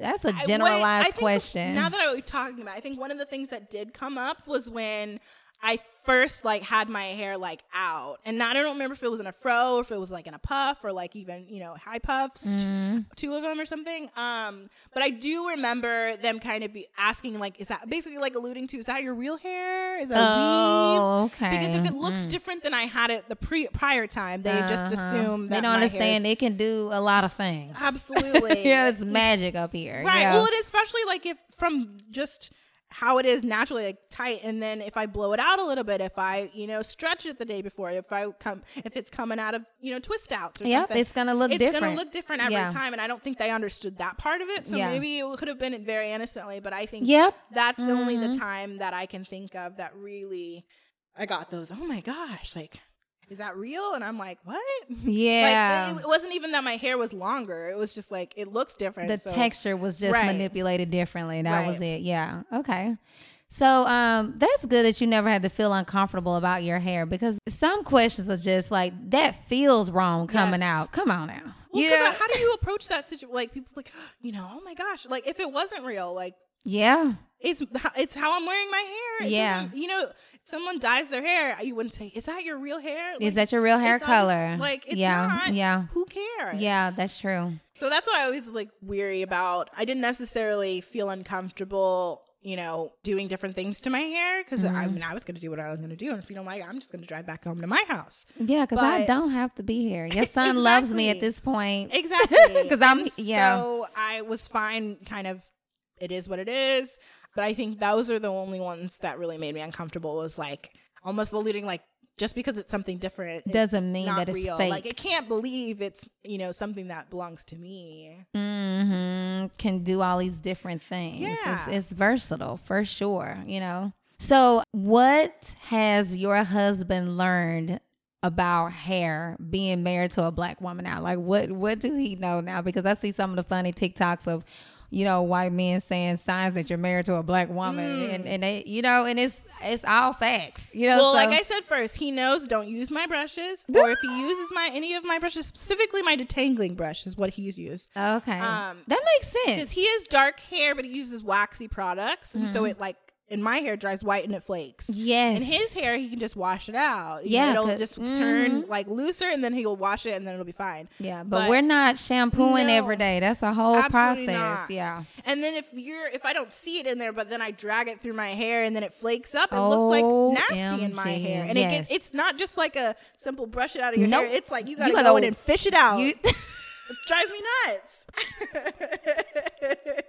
That's a I- generalized I think question. Now that I was talking about, it, I think one of the things that did come up was when I first like had my hair like out, and now I don't remember if it was in a fro or if it was like in a puff or like even you know high puffs, Mm-hmm. two of them or something. Um, but I do remember them kind of be asking like, is that basically like alluding to is that your real hair? Is that weave? oh, okay. Because if it looks different than I had it the pre prior time, they just Uh-huh. assume that they don't understand it can do a lot of things. Absolutely, yeah, it's magic up here. Right. Well, and especially like if from just how it is naturally like tight, and then if I blow it out a little bit, if I you know stretch it the day before, if I come if it's coming out of you know twist outs or Yep, something, it's gonna look different. it's different. gonna look different every Yeah. time, and I don't think they understood that part of it. So Yeah. maybe it could have been very innocently, but I think Yep. that's the only Mm-hmm. the time that I can think of that really I got those. Oh my gosh, like. Is that real? And I'm like, what? Yeah. Like, it, it wasn't even that my hair was longer. It was just like it looks different. the so- texture was just Right. manipulated differently. That was it. Yeah. Okay. So um that's good that you never had to feel uncomfortable about your hair because some questions are just like that feels wrong coming Yes. out. Come on now. Well, you 'cause, know? how do you approach that situation? Like people like, you know, oh my gosh, like if it wasn't real, like yeah. It's it's how I'm wearing my hair. It Yeah. you know, if someone dyes their hair, you wouldn't say, "Is that your real hair?" Is that your real hair color? Like it's yeah. not. Yeah. Who cares? Yeah, that's true. so that's what I always like weary about. I didn't necessarily feel uncomfortable. You know, doing different things to my hair because Mm-hmm. I mean, I was going to do what I was going to do, and if you don't like, it, I'm just going to drive back home to my house. Yeah, because I don't have to be here. Your son loves me at this point. Exactly. Because I'm- yeah. So I was fine, kind of, it is what it is. But I think those are the only ones that really made me uncomfortable was like almost alluding like, just because it's something different Doesn't mean that it's real. fake. Like, I can't believe it's, you know, something that belongs to me. hmm can do all these different things. Yeah. It's, it's versatile for sure, you know. So, what has your husband learned about hair being married to a black woman now? Like, what what do he know now? Because I see some of the funny TikToks of, you know, white men saying signs that you're married to a black woman, and and they, you know, and it's it's all facts, you know. Well, so- like I said first, he knows don't use my brushes, or if he uses my any of my brushes, specifically my detangling brush is what he's used. okay, um, that makes sense because he has dark hair, but he uses waxy products, and Mm-hmm. so it like in my hair dries white and it flakes. Yes, In his hair, he can just wash it out. You Yeah, know, it'll just mhm. turn like looser, and then he'll wash it, and then it'll be fine. Yeah, but, But- we're not shampooing No. every day. That's a whole process. not. Yeah. And then if you're if I don't see it in there, but then I drag it through my hair, and then it flakes up, and Oh, looks like nasty in my hair. And it gets, it's not just like a simple brush it out of your Nope. hair. It's like you gotta, gotta- go in and fish it out. You, it drives me nuts.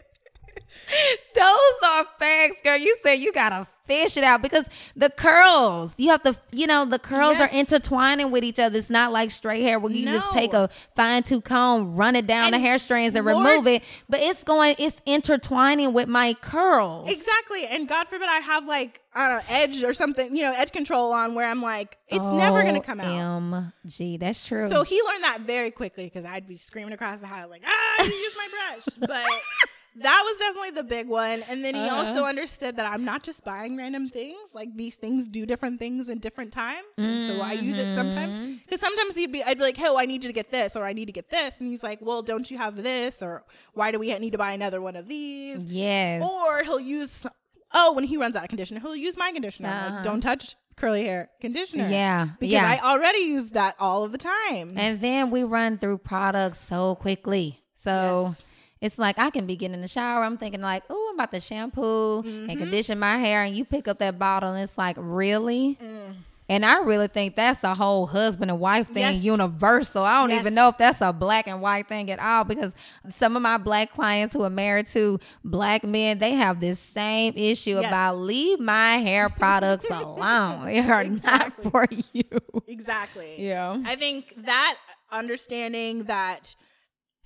those are facts, girl. You said you gotta fish it out because the curls, you have to, you know, the curls Yes. are intertwining with each other. It's not like straight hair where you just take a fine tooth comb, run it down the hair strands and Lord- remove it. But it's going, it's intertwining with my curls. Exactly. And God forbid I have like I don't know, edge or something, you know, edge control on where I'm like, it's never gonna come out. MG, that's true. So he learned that very quickly because I'd be screaming across the house like, ah, you use my brush. But that was definitely the big one. And then he Uh-huh. also understood that I'm not just buying random things. Like these things do different things in different times. And so I use it Mm-hmm. sometimes. Because sometimes he'd be I'd be like, hey, oh, I need you to get this or I need to get this. And he's like, Well, don't you have this? Or why do we need to buy another one of these? yes. Or he'll use oh, when he runs out of conditioner, he'll use my conditioner. Uh-huh. Like, don't touch curly hair conditioner. Yeah, Because yeah. I already use that all of the time. And then we run through products so quickly. So Yes. It's like I can be getting in the shower. I'm thinking like, oh, I'm about to shampoo Mm-hmm. and condition my hair, and you pick up that bottle, and it's like, really? Mm. And I really think that's a whole husband and wife thing, Yes. universal. I don't Yes. even know if that's a black and white thing at all because some of my black clients who are married to black men, they have this same issue Yes. about leave my hair products alone. They are not for you. Exactly. Yeah. I think that understanding that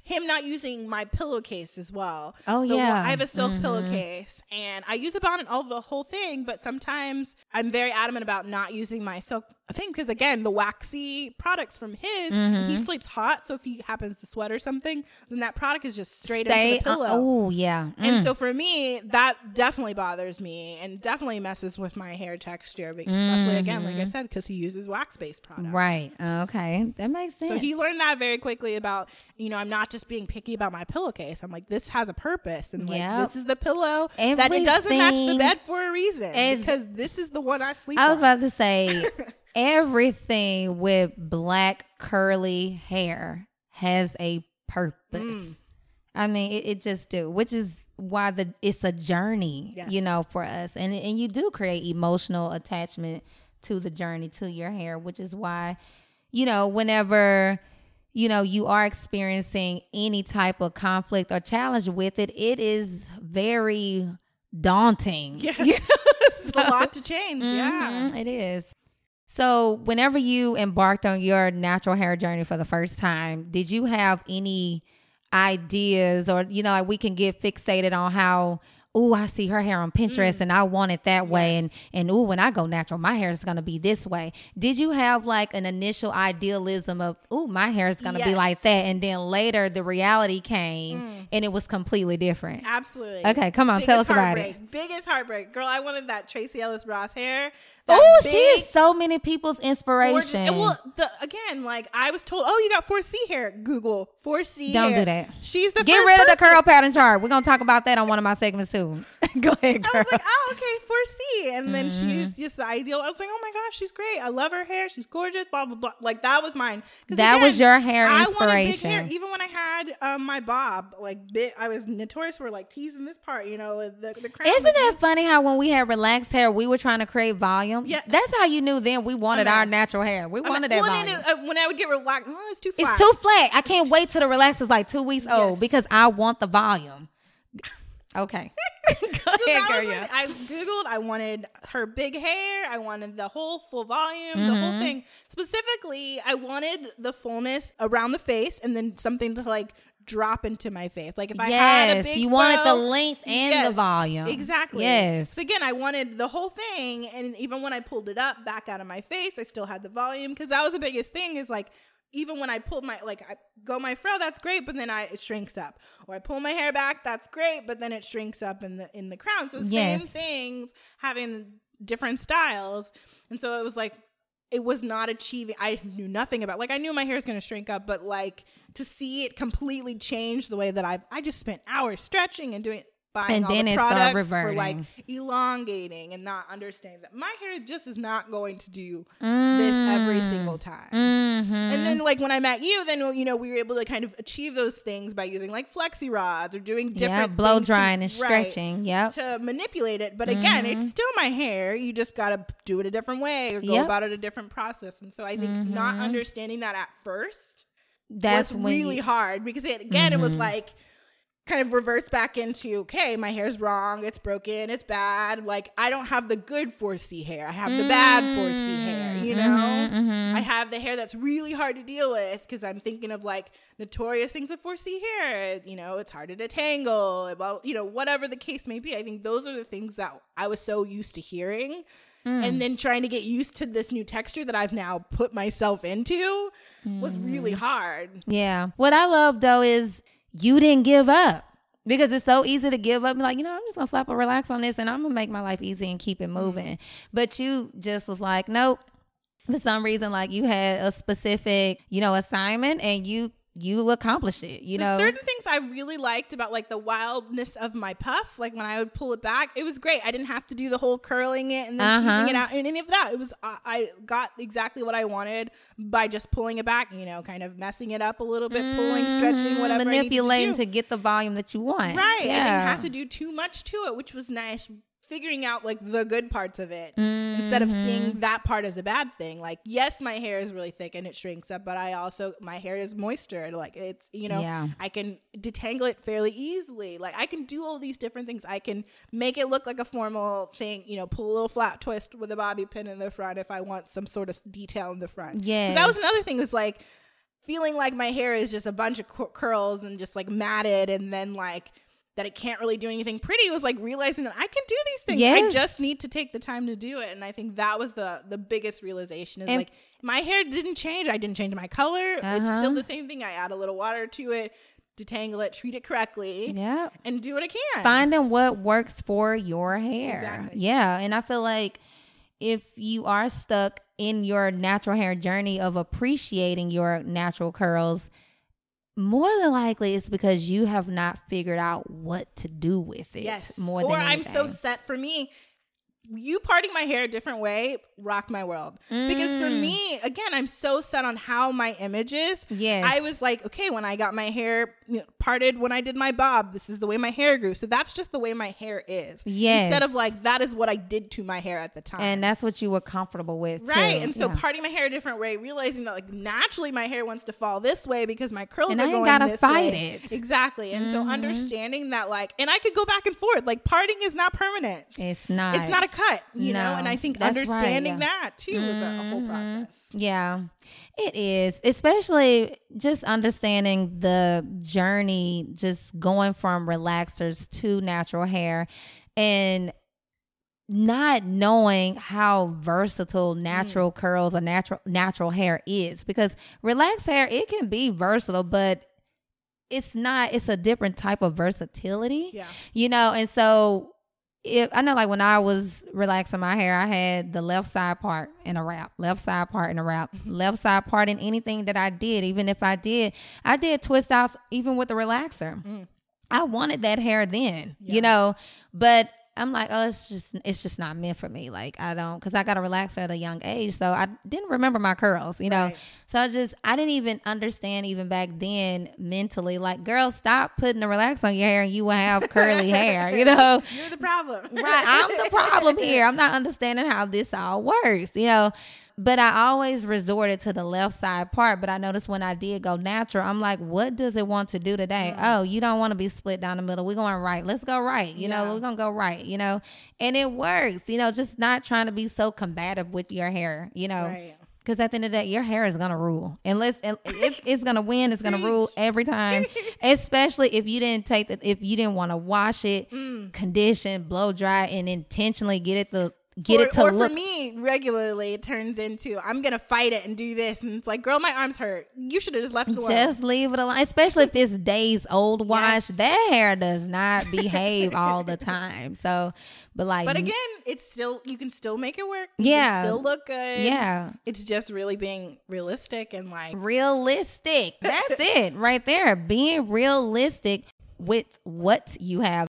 him not using my pillowcase as well. Oh, The one- yeah. I have a silk Mhm. pillowcase and I use it on all the whole thing, but sometimes I'm very adamant about not using my silk thing because again, the waxy products from his, Mm-hmm. he sleeps hot. So if he happens to sweat or something, then that product is just straight Stay. into the pillow. oh yeah. And Mm. so for me, that definitely bothers me and definitely messes with my hair texture, especially again, like I said, because he uses wax based products. Mm-hmm. right. Okay. That makes sense. So he learned that very quickly about, you know, I'm not just being picky about my pillowcase. I'm like, this has a purpose. And like, Yep. this is the pillow that it doesn't match the bed for a reason. Because this is the one I sleep I was on. about to say everything with black curly hair has a purpose. Mm. I mean, it, it just do, which is why the it's a journey, Yes. you know, for us, and and you do create emotional attachment to the journey to your hair, which is why, you know, whenever you know you are experiencing any type of conflict or challenge with it, it is very daunting. Yes. You know? it's a lot to change. Yeah. Mhm, it is. So, whenever you embarked on your natural hair journey for the first time, did you have any ideas or, you know, like we can get fixated on how, oh, I see her hair on Pinterest and I want it that way. Mm. And, and oh, when I go natural, my hair is going to be this way. Did you have like an initial idealism of, oh, my hair is going to be like Mm. that? And then later the reality came and it was completely different. Absolutely. Okay, come on, tell us about it. Biggest heartbreak. Girl, I wanted that Tracee Ellis Ross hair. Oh, she is so many people's gorgeous- inspiration. and well, the, again, like I was told, oh, you got 4C hair. Google 4C Don't hair. do that. She's the Get rid of the curl pattern chart. We're gonna talk about that on one of my segments too. Go ahead, girl. I was like, oh, okay, 4C. And then Mm-hmm. she's just the ideal. I was like, oh my gosh, she's great. I love her hair. She's gorgeous, blah, blah, blah. Like, that was mine. That was your hair I wanted big hair. inspiration. Even when I had um, my bob, like, bit, I was notorious for, like, teasing this part, you know, the, the crown. Isn't that funny how when we had relaxed hair, we were trying to create volume? Yeah. That's how you knew then we wanted our natural hair. We wanted that well, volume. it- uh, when I would get relaxed, oh, it's too flat. it's too flat. I can't wait till the relax is like two weeks old Yes. because I want the volume. Okay. Go ahead, girl. yeah. I googled. I wanted her big hair. I wanted the whole full volume, the Mm-hmm. whole thing. Specifically, I wanted the fullness around the face, and then something to like drop into my face. Like if I had a big you wanted the length and the volume. Exactly. Yes. So again, I wanted the whole thing, and even when I pulled it up back out of my face, I still had the volume because that was the biggest thing. Is like even when I pull my like I go my fro, that's great, but then I it shrinks up. Or I pull my hair back, that's great, but then it shrinks up in the in the crown. So same Yes. things having different styles, and so it was like it was not achieving. I knew nothing about like I knew my hair is going to shrink up, but like to see it completely change the way that I I just spent hours stretching and doing buying And all then the started products for like elongating and not understanding that my hair just is not going to do this every single time. Mm-hmm. And then like when I met you, then you know we were able to kind of achieve those things by using like flexi rods or doing yeah, different blow things to- drying and right, stretching. Yep. to manipulate it. But again, it's still my hair. You just got to do it a different way or go Yep. about it a different process. And so I think not understanding that at first That's was really you, hard because it again it was Mhm. like kind of reverts back into okay my hair's wrong it's broken it's bad like i don't have the good 4c hair i have the bad 4c hair you know Mhm, mhm. i have the hair that's really hard to deal with because i'm thinking of like notorious things with 4c hair you know it's harder to tangle about you know whatever the case may be i think those are the things that i was so used to hearing Mm. and then trying to get used to this new texture that I've now put myself into was Mm. really hard. Yeah. What I love though is you didn't give up because it's so easy to give up. be like, you know, I'm just gonna slap a relax on this and I'm gonna make my life easy and keep it mm-hmm. moving. But you just was like, nope. For some reason, like you had a specific, you know, assignment and you you accomplished it. You There's know, certain things I really liked about like the wildness of my puff. Like when I would pull it back, it was great. I didn't have to do the whole curling it and then Uh-huh. teasing it out and any of that. It was I, I got exactly what I wanted by just pulling it back. You know, kind of messing it up a little bit, pulling, stretching, Mhm, whatever. manipulating I to, to, get the volume that you want. right. I Yeah. didn't have to do too much to it, which was nice. Figuring out like the good parts of it instead of Mm-hmm. seeing that part as a bad thing. Like, yes, my hair is really thick and it shrinks up, but I also my hair is moisture. Like it's you know Yeah. I can detangle it fairly easily. Like I can do all these different things. I can make it look like a formal thing. You know, pull a little flat twist with a bobby pin in the front if I want some sort of detail in the front. Yeah, that was another thing. Was like feeling like my hair is just a bunch of cur- curls and just like matted, and then like that it can't really do anything pretty was like realizing that I can do these things. Yes. I just need to take the time to do it. And I think that was the the biggest realization is And- like my hair didn't change. I didn't change my color. It's Uh-huh. still the same thing. I add a little water to it, detangle it, treat it correctly, Yeah. and do what I can. Finding what works for your hair. Exactly. Yeah. And I feel like if you are stuck in your natural hair journey of appreciating your natural curls, more than likely it's because you have not figured out what to do with it. Yes. More or than I'm so set for me. You parting my hair a different way rocked my world. Because for Mm. me, again, I'm so set on how my image is. Yes. I was like, okay, when I got my hair parted, when I did my bob, this is the way my hair grew. So that's just the way my hair is. yeah Instead of like, that is what I did to my hair at the time. and that's what you were comfortable with. Right. too. And so Yeah. parting my hair a different way, realizing that like naturally my hair wants to fall this way because my curls And are I going gotta this fight way. it. Exactly. And so Mhm. understanding that like and I could go back and forth. Like parting is not permanent. it's not. It's not a cut, you know? And I think that's right, understanding yeah. that too is a, whole Mhm. process. Yeah, it is. Especially just understanding the journey, just going from relaxers to natural hair and not knowing how versatile natural curls or natural natural hair is because relaxed hair it can be versatile but it's not it's a different type of versatility Yeah. you know and so if i know like when i was relaxing my hair i had the left side part in a wrap left side part in a wrap left side part in anything that i did even if i did i did twist outs even with the relaxer Mm. i wanted that hair then Yeah. you know but i'm like oh it's just it's just not meant for me. Like i don't because i got a relaxer at a young age so i didn't remember my curls you know? Right. so I just I didn't even understand even back then mentally like girl stop putting the relax on your hair and you will have curly hair you know? You're the problem. right I'm the problem here. I'm not understanding how this all works you know but I always resorted to the left side part but I noticed when I did go natural I'm like what does it want to do today mm-hmm. oh you don't want to be split down the middle we're going right let's go right you know we're going to go right you know and it works you know just not trying to be so combative with your hair you know Right. because at the end of the day, your hair is gonna rule. Unless it's it's gonna win. It's gonna rule every time. Especially if you didn't take the if you didn't want to wash it, mm. condition, blow dry, and intentionally get it the get or, it to or look. for me, regularly it turns into I'm gonna fight it and do this, and it's like, girl, my arms hurt. You should have just left it alone. just leave it alone. Especially if it's days old wash. Yes. That hair does not behave all the time. So, but like, but again, it's still you can still make it work. You Yeah. still look good. yeah, it's just really being realistic and like realistic. That's it right there. Being realistic with what you have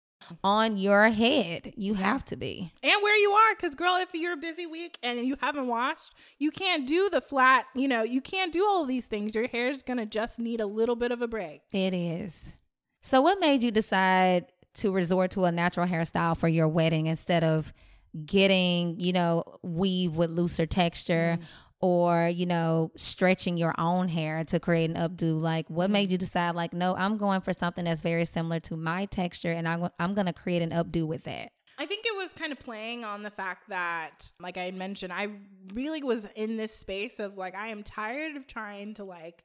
on your head. You have to be. and where you are because girl if you're a busy week and you haven't washed you can't do the flat you know you can't do all these things your hair's gonna just need a little bit of a break It is. So, what made you decide to resort to a natural hairstyle for your wedding instead of getting, you know, weave with looser texture mm. Or, you know, stretching your own hair to create an updo? Like, what mm-hmm. made you decide, like, no, I'm going for something that's very similar to my texture and I'm, I'm going to create an updo with that? I think it was kind of playing on the fact that, like I had mentioned, I really was in this space of like, I am tired of trying to like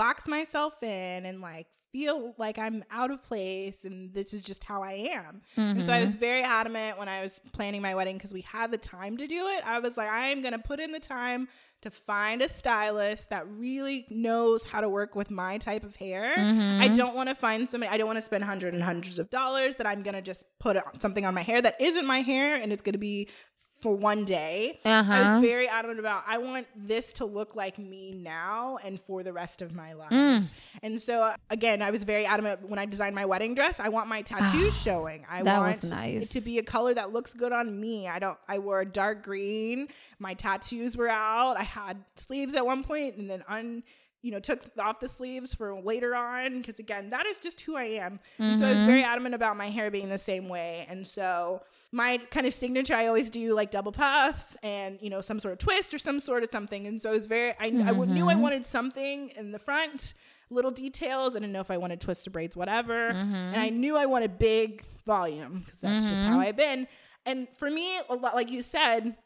box myself in and like feel like I'm out of place and this is just how I am. And so I was mm-hmm. very adamant when I was planning my wedding because we had the time to do it. I was like, I am going to put in the time to find a stylist that really knows how to work with my type of hair. I mm-hmm. don't want to find somebody, I don't want to spend hundreds and hundreds of dollars that I'm going to just put something on my hair that isn't my hair and it's going to be for one day. I Uh-huh. was very adamant about I want this to look like me now and for the rest of my life. Mm. And so uh, again, I was very adamant when I designed my wedding dress. I want my tattoos showing. I Ah, That want nice. it to be a color that looks good on me. I don't. I wore a dark green. My tattoos were out. I had sleeves at one point, and then un. You know, took off the sleeves for later on because again, that is just who I am. And so I Mm-hmm. was very adamant about my hair being the same way. And so my kind of signature, I always do like double puffs and you know some sort of twist or some sort of something. And so I was very, I, I w- knew I Mm-hmm. wanted something in the front, little details. I didn't know if I wanted twisted braids, whatever. Mm-hmm. And I knew I wanted big volume because that's just how I've been. And for me, a lot, like you said,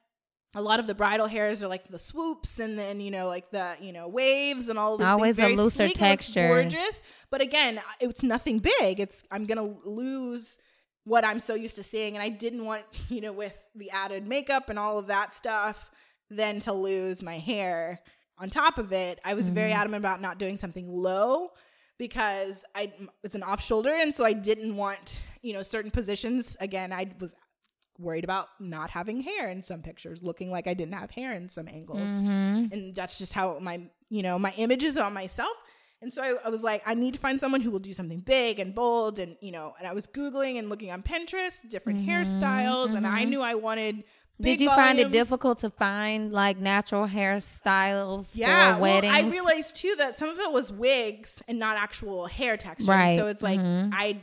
a lot of the bridal hairs are like the swoops and then you know like the you know waves and all these Always things. Very a looser sleek, texture. gorgeous. But again, it's nothing big. It's I'm gonna lose what I'm so used to seeing, and I didn't want you know with the added makeup and all of that stuff, then to lose my hair. On top of it, I was very Mhm. adamant about not doing something low because I it's an off shoulder, and so I didn't want you know certain positions. Again, I was worried about not having hair in some pictures, looking like I didn't have hair in some angles, Mhm. and that's just how my you know my images on myself. And so I, I was like, I need to find someone who will do something big and bold, and you know. And I was googling and looking on Pinterest different Mhm, hairstyles, and I mhm. knew I wanted. Did you find it difficult to find like natural hairstyles Yeah, for well, weddings? I realized too that some of it was wigs and not actual hair texture. Right, So it's like mhm. I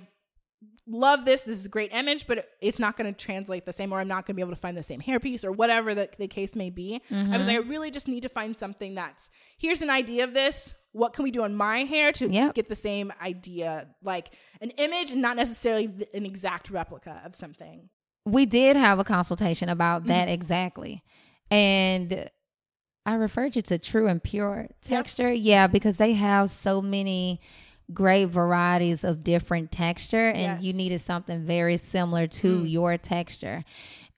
love this. This is a great image, but it's not going to translate the same, or I'm not going to be able to find the same hairpiece, or whatever the, the case may be. I Mm-hmm. was like, I really just need to find something that's here's an idea of this. What can we do on my hair to Yep. get the same idea, like an image, and not necessarily an exact replica of something. we did have a consultation Mm-hmm. about that exactly. And I referred you to True and Pure Texture. Yeah, because they have so many great varieties of different texture and you needed something very similar to Mm. your texture.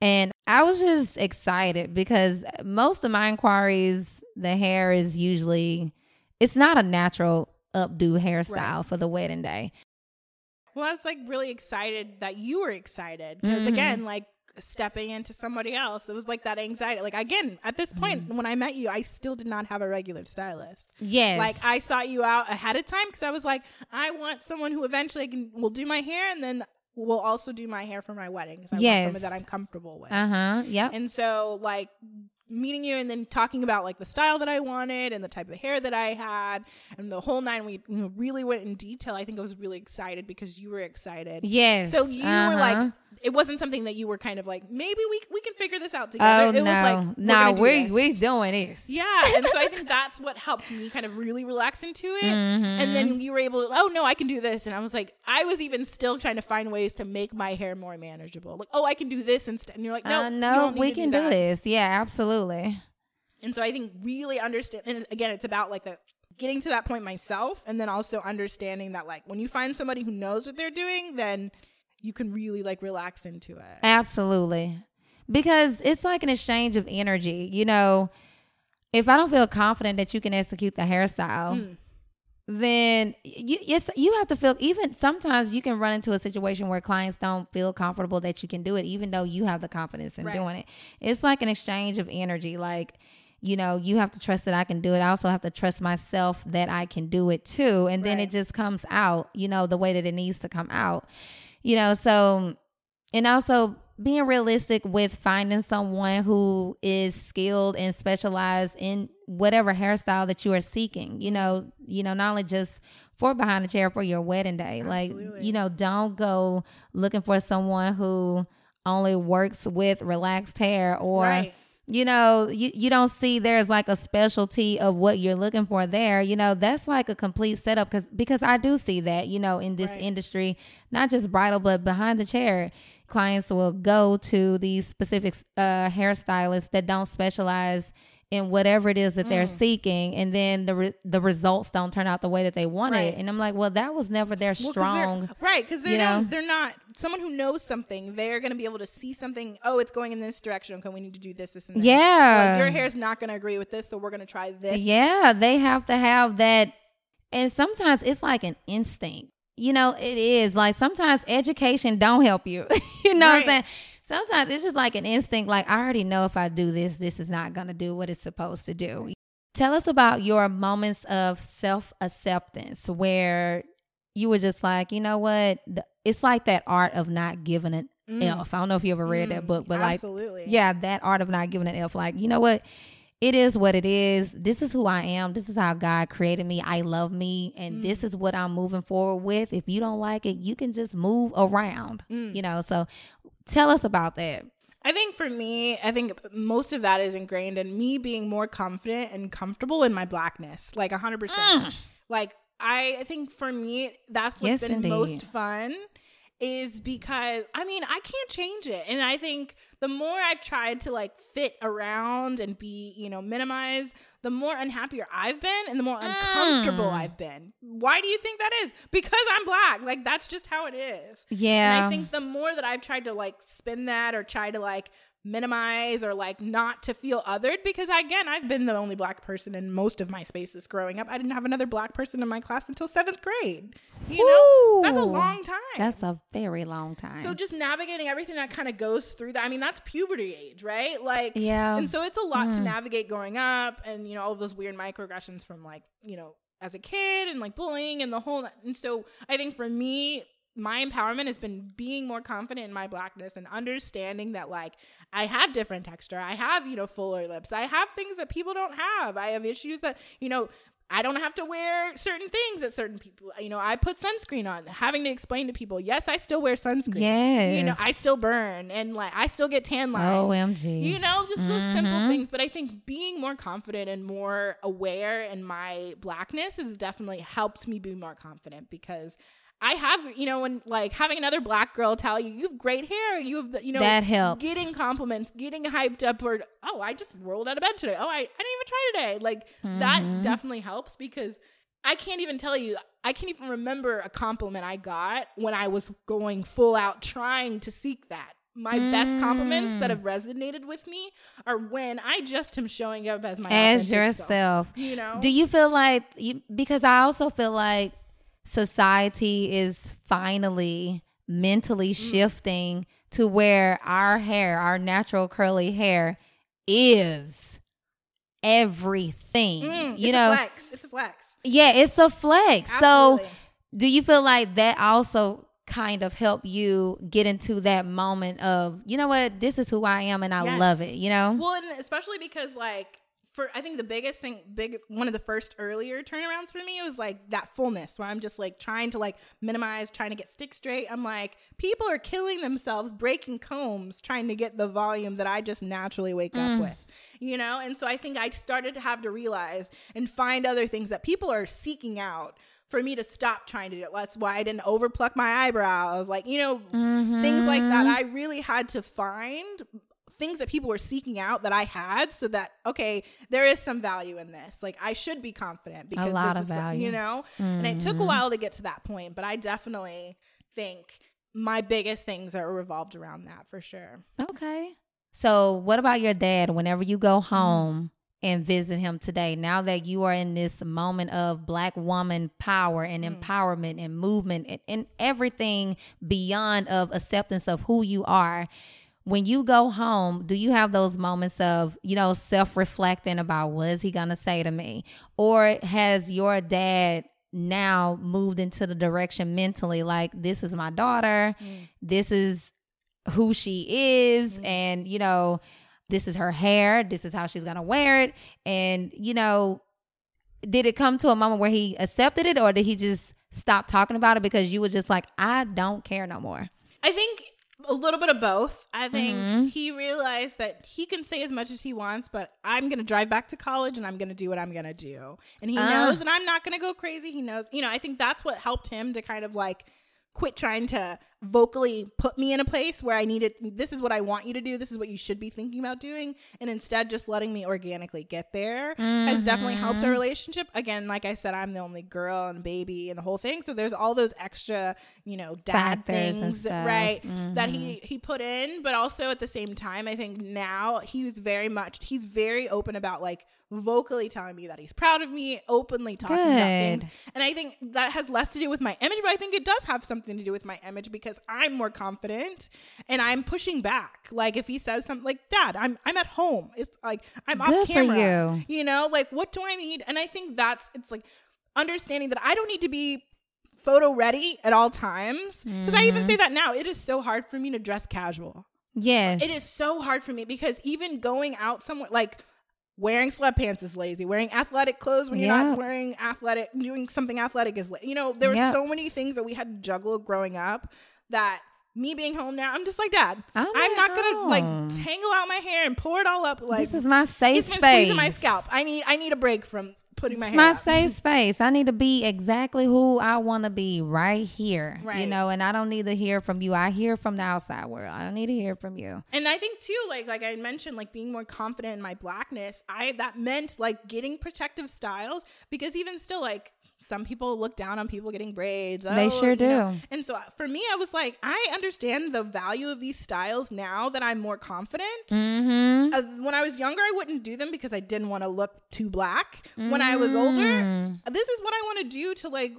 And I was just excited because most of my inquiries, the hair is usually it's not a natural updo hairstyle for the wedding day. Well, I was like really excited that you were excited because Mhm. again, like stepping into somebody else, it was like that anxiety. Like again, at this point when I met you, I still did not have a regular stylist. Yes. Like I sought you out ahead of time because I was like, I want someone who eventually can will do my hair and then will also do my hair for my wedding because I Yes. want someone that I'm comfortable with. Uh-huh. Yeah. And so like meeting you and then talking about like the style that I wanted and the type of hair that I had and the whole nine we really went in detail. I think I was really excited because you were excited. Yes. So you were uh-huh. like it wasn't something that you were kind of like maybe we we can figure this out together. Oh it no, was like we're no, gonna do we we doing this. Yeah, and so I think that's what helped me kind of really relax into it. Mhm. And then you were able to, oh no, I can do this. And I was like, I was even still trying to find ways to make my hair more manageable. Like, oh, I can do this instead. And you're like, no, uh, you no, don't need we can do, this. Yeah, absolutely. And so I think really understand. And again, it's about like the getting to that point myself, and then also understanding that like when you find somebody who knows what they're doing, then you can really like relax into it. Absolutely. Because it's like an exchange of energy. You know, if I don't feel confident that you can execute the hairstyle, Mm. Then you it's you have to feel even sometimes you can run into a situation where clients don't feel comfortable that you can do it even though you have the confidence in Right. doing it. It's like an exchange of energy like you know, you have to trust that I can do it. I also have to trust myself that I can do it too. And then it just comes out, you know, the way that it needs to come out. You know, so and also being realistic with finding someone who is skilled and specialized in whatever hairstyle that you are seeking. You know you know not only just for behind the chair for your wedding day. Like you know don't go looking for someone who only works with relaxed hair or Right. you know you, you don't see there's like a specialty of what you're looking for there. You know that's like a complete setup because because i do see that you know in this Right. industry not just bridal but behind the chair clients will go to these specific uh, hairstylists that don't specialize in whatever it is that they're Mm. seeking and then the re- the results don't turn out the way that they wanted Right. and i'm like well that was never their Well, 'cause they're- strong right? Because they're you not, know? they're not someone who knows something. They're going to be able to see something. Oh, it's going in this direction. Okay, we need to do this, this, and this. yeah Like, your hair's not going to agree with this, so we're going to try this. Yeah, they have to have that. And sometimes it's like an instinct. You know, it is like sometimes education don't help you. you know what I'm saying? Sometimes it's just like an instinct. Like I already know if I do this, this is not going to do what it's supposed to do. Tell us about your moments of self acceptance where you were just like, you know what? It's like that art of not giving an Mm. F. I don't know if you ever read that Mm, book, but like absolutely. yeah, that art of not giving an F. Like, you know what? It is what it is. This is who I am. This is how God created me. I love me. And Mm. this is what I'm moving forward with. If you don't like it, you can just move around. Mm. You know, so tell us about that. I think for me, I think most of that is ingrained in me being more confident and comfortable in my blackness, like 100%. Like, I, I think for me, that's what's Yes, been indeed. most fun is because I mean, I can't change it. And I think the more I've tried to like fit around and be, you know, minimize, the more unhappier I've been and the more uncomfortable Mm. I've been. Why do you think that is? Because I'm black. Like that's just how it is. Yeah. And I think the more that I've tried to like spin that or try to like minimize or like not to feel othered because again I've been the only black person in most of my spaces growing up. I didn't have another black person in my class until 7th grade. You know? That's a long time. That's a very long time. so just navigating everything that kind of goes through that. I mean, that's puberty age, right? Like Yeah. And so it's a lot to Mm. navigate growing up and you know all of those weird microaggressions from like, you know, as a kid and like bullying and the whole and so I think for me my empowerment has been being more confident in my blackness and understanding that like I have different texture. I have, you know, fuller lips. I have things that people don't have. I have issues that, you know, I don't have to wear certain things that certain people, you know, I put sunscreen on, having to explain to people, yes, I still wear sunscreen. yes. You know, I still burn and like I still get tan lines. OMG. You know, just those simple Mhm. things. But I think being more confident and more aware in my blackness has definitely helped me be more confident because I have, you know, when like having another black girl tell you, you have great hair, you have, the, you know, that helps. getting compliments, getting hyped up, or, oh, I just rolled out of bed today. Oh, I, I didn't even try today. Like Mhm. that definitely helps because I can't even tell you, I can't even remember a compliment I got when I was going full out trying to seek that. My best compliments that Mm. have resonated with me are when I just am showing up as my as authentic self, yourself. you know? Do you feel like you, because I also feel like society is finally mentally Mm. shifting to where our hair, our natural curly hair is everything. Mm, you it's know, a flex. It's a flex. yeah, it's a flex. Absolutely. So, do you feel like that also kind of help you get into that moment of, you know what, this is who I am and I Yes. love it, you know? Well, and especially because like for I think the biggest thing, big one of the first earlier turnarounds for me was like that fullness where I'm just like trying to like minimize, trying to get stick straight. I'm like, people are killing themselves breaking combs trying to get the volume that I just naturally wake up mm. with, you know. And so I think I started to have to realize and find other things that people are seeking out. For me to stop trying to do it. That's why I didn't overpluck my eyebrows. Like, you know, things like that. Mm-hmm. I really had to find things that people were seeking out that I had so that okay, there is some value in this. Like I should be confident because a lot this of is the- value. you know. And it took a Mhm. while to get to that point, but I definitely think my biggest things are revolved around that for sure. Okay. So, what about your dad whenever you go Mm-hmm. home and visit him today? Now that you are in this moment of black woman power and Mm. empowerment and movement and, and everything beyond of acceptance of who you are, when you go home, do you have those moments of, you know, self reflecting about what is he going to say to me? Or has your dad now moved into the direction mentally like, this is my daughter, Mm. this is who she is, Mm-hmm. and, you know, this is her hair, this is how she's going to wear it. And, you know, did it come to a moment where he accepted it or did he just stop talking about it because you were just like, I don't care no more? I think a little bit of both. I think Mhm. he realized that he can say as much as he wants, but I'm going to drive back to college and I'm going to do what I'm going to do. And he Ah. knows, and I'm not going to go crazy. He knows, you know, I think that's what helped him to kind of like quit trying to vocally put me in a place where I needed, this is what I want you to do. This is what you should be thinking about doing. And instead, just letting me organically get there has definitely helped Mm-hmm. our relationship. Again, like I said, I'm the only girl and baby and the whole thing. So there's all those extra, you know, dad Factors things, right? That Mhm. he he put in, but also at the same time, I think now he's very much he's very open about like vocally telling me that he's proud of me, openly talking about things. And I think that has less to do with my image, but I think it does have something to do with my image because I'm more confident and I'm pushing back. Like if he says something like, "Dad, I'm I'm at home." It's like I'm Good off camera. you. You know, like what do I need? And I think that's it's like understanding that I don't need to be photo ready at all times because I even Mhm. say that now. It is so hard for me to dress casual. Yes. It is so hard for me because even going out somewhere like wearing sweatpants is lazy. Wearing athletic clothes when you're Yeah. not wearing athletic, doing something athletic is, la- you know, there were Yeah. so many things that we had to juggle growing up that me being home now, I'm just like, Dad, oh I'm I'm, at not gonna like tangle out my hair and pull it all up. Like this is my safe it's been space. squeezing my scalp. I need I need a break from putting my It's my up. safe space. I need to be exactly who I want to be right here. You know, and I don't need to hear from you. I hear from the outside world. I don't need to hear from you. And I think too, like like I mentioned, like being more confident in my blackness, I that meant like getting protective styles because even still, like some people look down on people getting braids. They oh, sure you know. do. And so uh, for me, I was like, I understand the value of these styles now that I'm more confident. Mm-hmm. Uh, when I was younger, I wouldn't do them because I didn't want to look too black. When I was older, Mm. this is what I want to do to like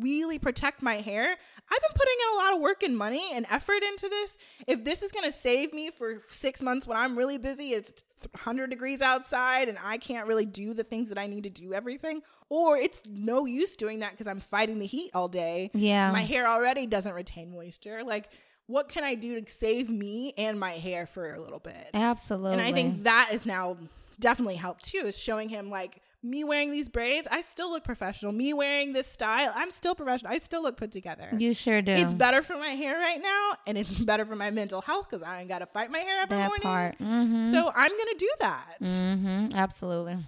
really protect my hair. I've been putting in a lot of work and money and effort into this. If this is going to save me for 6 months when I'm really busy, it's 100 degrees outside and I can't really do the things that I need to do everything, or it's no use doing that cuz I'm fighting the heat all day. Yeah. My hair already doesn't retain moisture. Like what can I do to save me and my hair for a little bit? Absolutely. And I think that is now definitely helped too, is showing him like me wearing these braids, I still look professional. Me wearing this style, I'm still professional. I still look put together. you sure do. It's better for my hair right now, and it's better for my mental health because I ain't got to fight my hair every that morning. part. Mm-hmm. So I'm gonna do that. mm-hmm. Absolutely.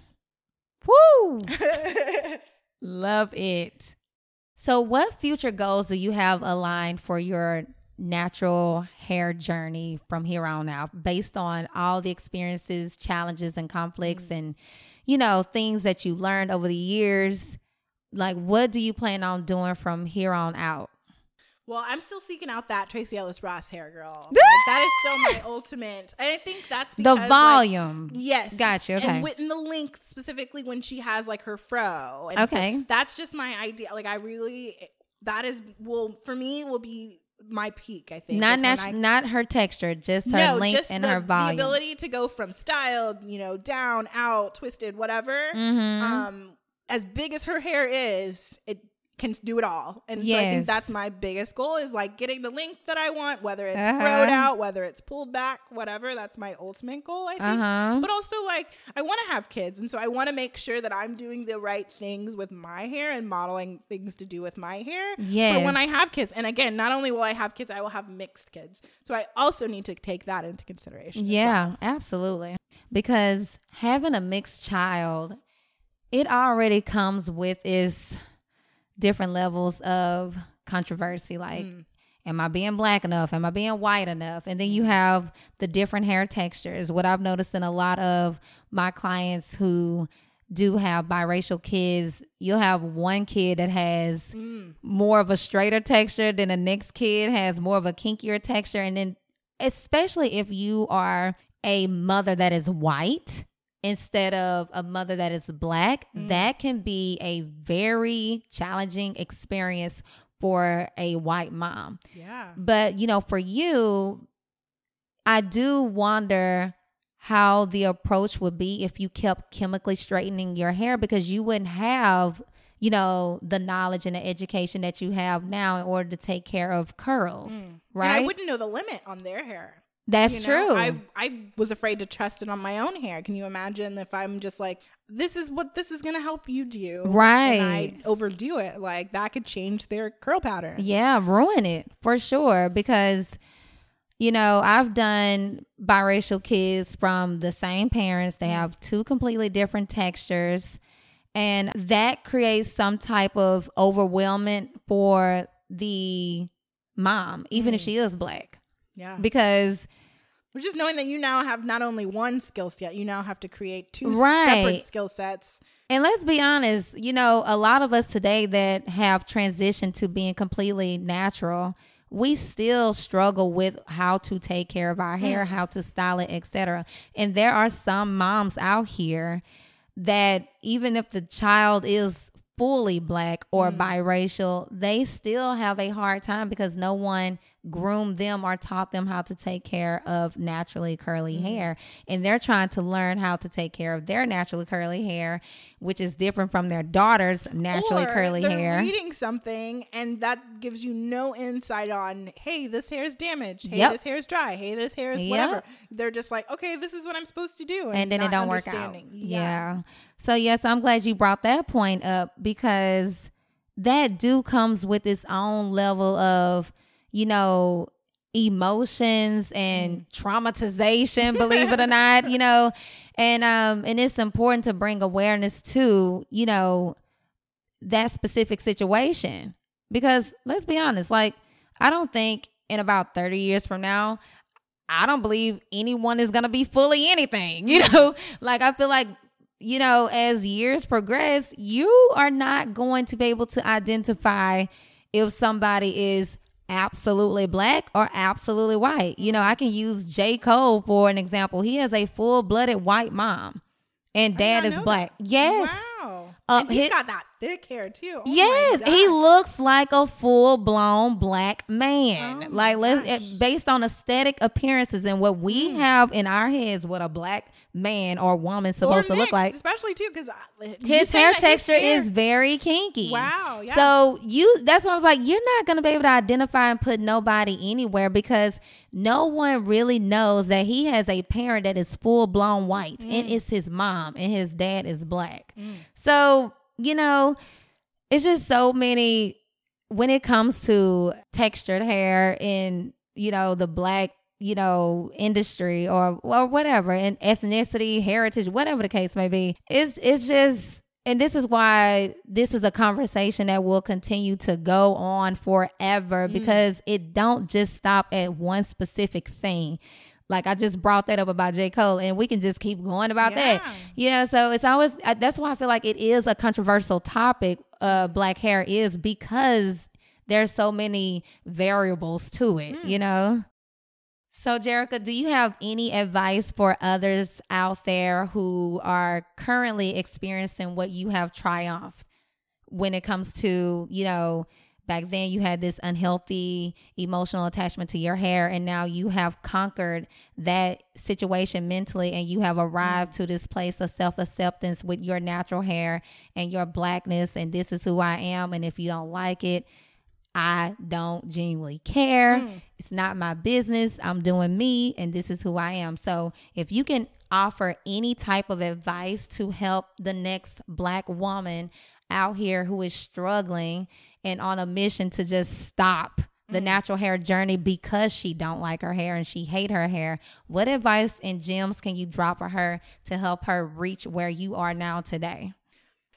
Woo! Love it. So, what future goals do you have aligned for your natural hair journey from here on out, based on all the experiences, challenges, and conflicts, and you know things that you learned over the years? Like, what do you plan on doing from here on out? well, I'm still seeking out that Tracee Ellis Ross hair girl. Like, that is still my ultimate. And I think that's The because like, volume. Yes. Gotcha, okay. And within the length, specifically when she has like her fro. And Okay. that's just my idea. Like I really that is will for me will be my peak, I think. not natu- I- not her texture, just her no, length just and the, her the ability to go from styled, you know, down, out, twisted, whatever. Mhm. Um, as big as her hair is, it can do it all. And so I think that's my biggest goal is like getting the length that I want, whether it's Uh-huh. froed out, whether it's pulled back, whatever. That's my ultimate goal, I think. Uh-huh. But also like I want to have kids, and so I want to make sure that I'm doing the right things with my hair and modeling things to do with my hair. Yeah. But when I have kids, and again, not only will I have kids, I will have mixed kids. So I also need to take that into consideration. as well. Yeah, absolutely. Because having a mixed child, it already comes with its different levels of controversy. Like, Mm. am I being black enough? Am I being white enough? And then you have the different hair textures. What I've noticed in a lot of my clients who do have biracial kids, you'll have one kid that has Mm. more of a straighter texture than the next kid has more of a kinkier texture and then especially if you are a mother that is white instead of a mother that is black that can be a very challenging experience for a white mom Yeah. but you know for you i do wonder how the approach would be if you kept chemically straightening your hair because you wouldn't have you know the knowledge and the education that you have now in order to take care of curls Mm. And right I wouldn't know the limit on their hair. That's you know? true I I was afraid to trust it on my own hair. Can you imagine if I'm just like, this is what this is gonna help you do, Right. And I overdo it, like that could change their curl pattern. Yeah, ruin it for sure. Because, you know, I've done biracial kids from the same parents. They mm-hmm. have two completely different textures. And that creates some type of overwhelmment for the mom, even if mm. she is black. Yeah, Because we're just knowing that you now have not only one skill set, you now have to create two Right. separate skill sets. And let's be honest, you know, a lot of us today that have transitioned to being completely natural, we still struggle with how to take care of our hair, mm. how to style it, etc. And there are some moms out here that even if the child is fully black or mm. biracial, they still have a hard time because no one groomed them or taught them how to take care of naturally curly mm-hmm. hair. And they're trying to learn how to take care of their naturally curly hair, which is different from their daughter's naturally Or curly they're hair. Reading something and that gives you no insight on, hey, this hair is damaged. Hey, Yep. this hair is dry. Hey, this hair is Yep. whatever. They're just like, okay, this is what I'm supposed to do, and then it don't work out. understanding. Yeah. So yes, I'm glad you brought that point up because that do comes with its own level of, you know, emotions and traumatization, believe it or not, you know. And um and it's important to bring awareness to, you know, that specific situation. Because let's be honest, like I don't think in about 30 years from now, I don't believe anyone is going to be fully anything. You know, like I feel like you know, as years progress, you are not going to be able to identify if somebody is absolutely black or absolutely white. You know, I can use J. Cole for an example. He has a full blooded white mom, and oh, dad is black. That. Yes. Wow. Uh, and he's his, got that thick hair too. Oh yes, he looks like a full blown black man. Oh like let's based on aesthetic appearances and what we mm. have in our heads, what a black man or woman supposed or to look like. Especially too because his hair texture his hair. is very kinky. Wow. Yeah. So you that's why I was like, you're not gonna be able to identify and put nobody anywhere because no one really knows that he has a parent that is full blown white mm. and it's his mom and his dad is black. Mm. So, you know, it's just so many when it comes to textured hair in, you know, the black you know, industry or or whatever, and ethnicity, heritage, whatever the case may be. It's it's just and this is why this is a conversation that will continue to go on forever mm. because it don't just stop at one specific thing. Like I just brought that up about J. Cole, and we can just keep going about yeah. that. Yeah, so it's always that's why I feel like it is a controversial topic. Uh, black hair is because there's so many variables to it. Mm. You know. So, Jerrica, do you have any advice for others out there who are currently experiencing what you have triumphed when it comes to, you know, back then you had this unhealthy emotional attachment to your hair and now you have conquered that situation mentally and you have arrived to this place of self-acceptance with your natural hair and your blackness and this is who I am and if you don't like it I don't genuinely care. Mm. It's not my business. I'm doing me, and this is who I am. So, if you can offer any type of advice to help the next black woman out here who is struggling and on a mission to just stop the mm. natural hair journey because she don't like her hair and she hate her hair what advice and gems can you drop for her to help her reach where you are now today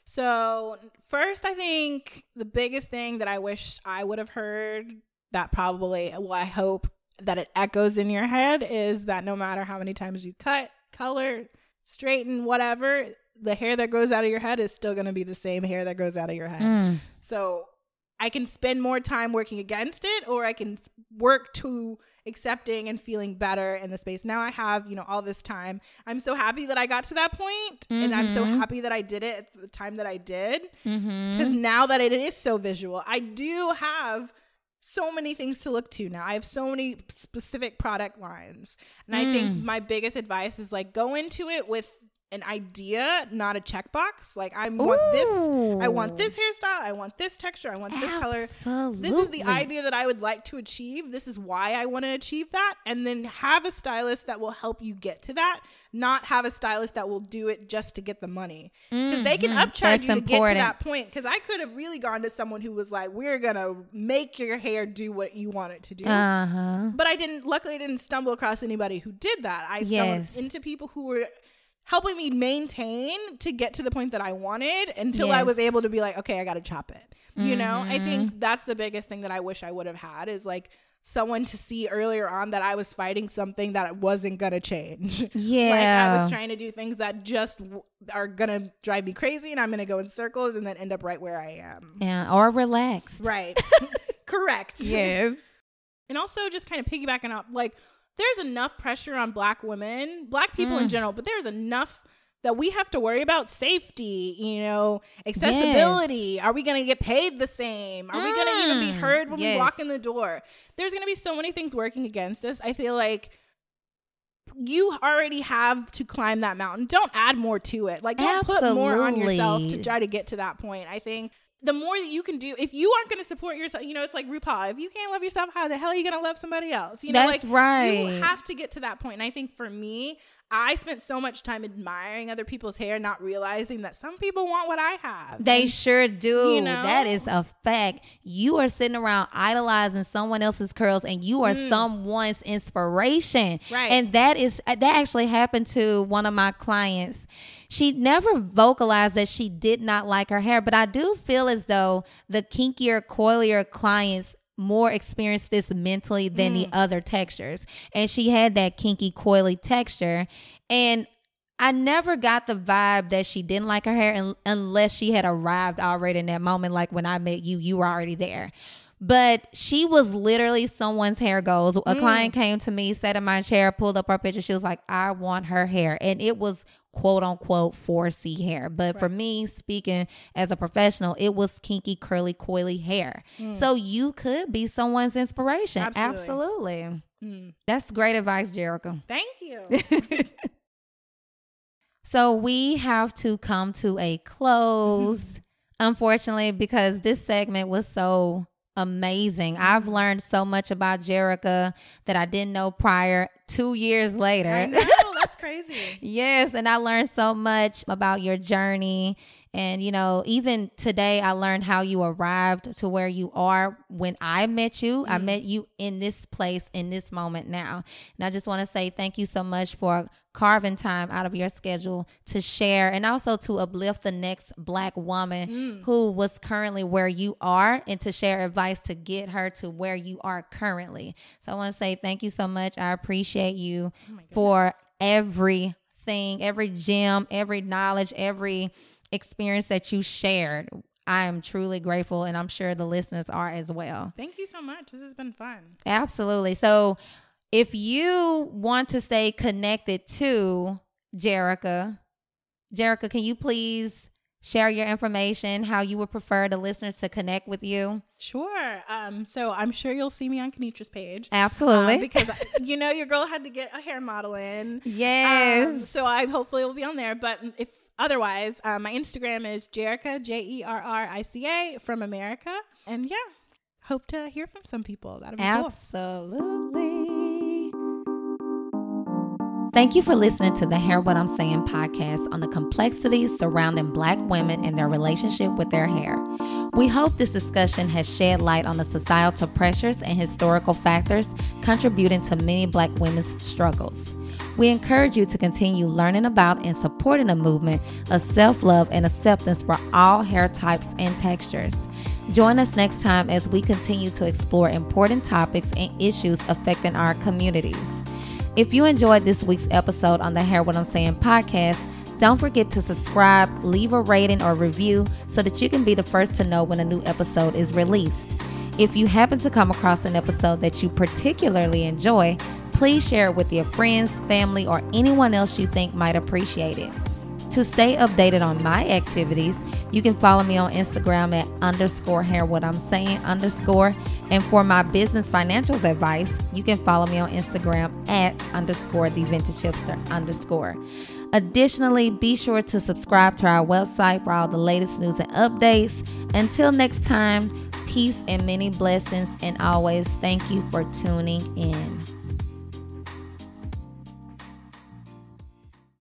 so, first, I think the biggest thing that I wish I would have heard that probably, well, I hope that it echoes in your head is that no matter how many times you cut, color, straighten, whatever, the hair that grows out of your head is still going to be the same hair that grows out of your head. Mm. So, I can spend more time working against it or I can work to accepting and feeling better in the space. Now I have, you know, all this time. I'm so happy that I got to that point, mm-hmm. and I'm so mm-hmm. happy that I did it at the time that I did. Because mm-hmm. now that it is so visual, I do have so many things to look to now. I have so many specific product lines. And mm. I think mm. my biggest advice is like go into it with an idea, not a checkbox. Like I want Ooh. this, I want this hairstyle, I want this texture, I want this Absolutely. color. This is the idea that I would like to achieve. This is why I want to achieve that, and then have a stylist that will help you get to that. Not have a stylist that will do it just to get the money because they can mm-hmm. upcharge That's you to important. get to that point. Because I could have really gone to someone who was like, "We're gonna make your hair do what you want it to do," uh-huh. but I didn't. Luckily, I didn't stumble across anybody who did that. I stumbled yes. into people who were helping me maintain to get to the point that I wanted until yes. I was able to be like, okay, I got to chop it. Mm-hmm. You know, I think mm-hmm. that's the biggest thing that I wish I would have had is like someone to see earlier on that I was fighting something that wasn't going to change. Yeah. like I was trying to do things that just w- are going to drive me crazy and I'm going to go in circles and then end up right where I am. Yeah. Or relaxed. Right. Correct. Yes. and also just kind of piggybacking up like, there's enough pressure on black women, black people mm. in general, but there's enough that we have to worry about safety, you know, accessibility. Yes. Are we going to get paid the same? Are mm. we going to even be mm. heard when yes. we walk in the door? There's going to be so many things working against us. I feel like you already have to climb that mountain. Don't add more to it. Like don't Absolutely. put more on yourself to try to get to that point. I think the more that you can do, if you aren't going to support yourself, you know, it's like RuPaul. If you can't love yourself, how the hell are you going to love somebody else? You know, That's like right. you have to get to that point. And I think for me, I spent so much time admiring other people's hair, not realizing that some people want what I have. They sure do. You know? That is a fact. You are sitting around idolizing someone else's curls and you are someone's inspiration. Mm. Right. And that is that actually happened to one of my clients. She never vocalized that she did not like her hair, but I do feel as though the kinkier, coilier clients more experienced this mentally than the mm. other textures. And she had that kinky, coily texture. And I never got the vibe that she didn't like her hair un- unless she had arrived already in that moment. Like when I met you, you were already there. But she was literally someone's hair goals. A client mm. came to me, sat in my chair, pulled up her picture. She was like, I want her hair. And it was quote unquote 4C hair. But for me, speaking as a professional, it was kinky, curly, coily hair. So you could be someone's inspiration. Absolutely. Absolutely. Mm. That's great advice, Jerrica. Thank you. So we have to come to a close, unfortunately, because this segment was so amazing. I've learned so much about Jerrica that I didn't know prior two years later. I know, that's crazy. Yes, and I learned so much about your journey. And, you know, even today, I learned how you arrived to where you are when I met you. I mm-hmm. met you in this place, in this moment now. And I just want to say thank you so much for carving time out of your schedule to share and also to uplift the next black woman mm. who was currently where you are and to share advice to get her to where you are currently. So I want to say thank you so much. I appreciate you oh for everything, every gem, every knowledge, every experience that you shared. I am truly grateful, and I'm sure the listeners are as well. Thank you so much. This has been fun. Absolutely. So, if you want to stay connected to Jerrica, Jerrica, can you please share your information, how you would prefer the listeners to connect with you? Sure. Um, so I'm sure you'll see me on Kinetra's page. Absolutely. Um, because you know your girl had to get a hair model in. yes. Um, so I hopefully will be on there. But if otherwise, um, my Instagram is Jerrica J E R R I C A from America. And yeah, hope to hear from some people. That'd be cool. Absolutely. Thank you for listening to the Hair What I'm Saying podcast on the complexities surrounding Black women and their relationship with their hair. We hope this discussion has shed light on the societal pressures and historical factors contributing to many Black women's struggles. We encourage you to continue learning about and supporting a movement of self love and acceptance for all hair types and textures. Join us next time as we continue to explore important topics and issues affecting our communities. If you enjoyed this week's episode on the Hair What I'm Saying podcast, don't forget to subscribe, leave a rating or review so that you can be the first to know when a new episode is released. If you happen to come across an episode that you particularly enjoy, please share it with your friends, family, or anyone else you think might appreciate it. To stay updated on my activities, you can follow me on Instagram at underscore hair what I'm saying underscore. And for my business financials advice, you can follow me on Instagram at underscore the vintage hipster underscore. Additionally, be sure to subscribe to our website for all the latest news and updates. Until next time, peace and many blessings, and always thank you for tuning in.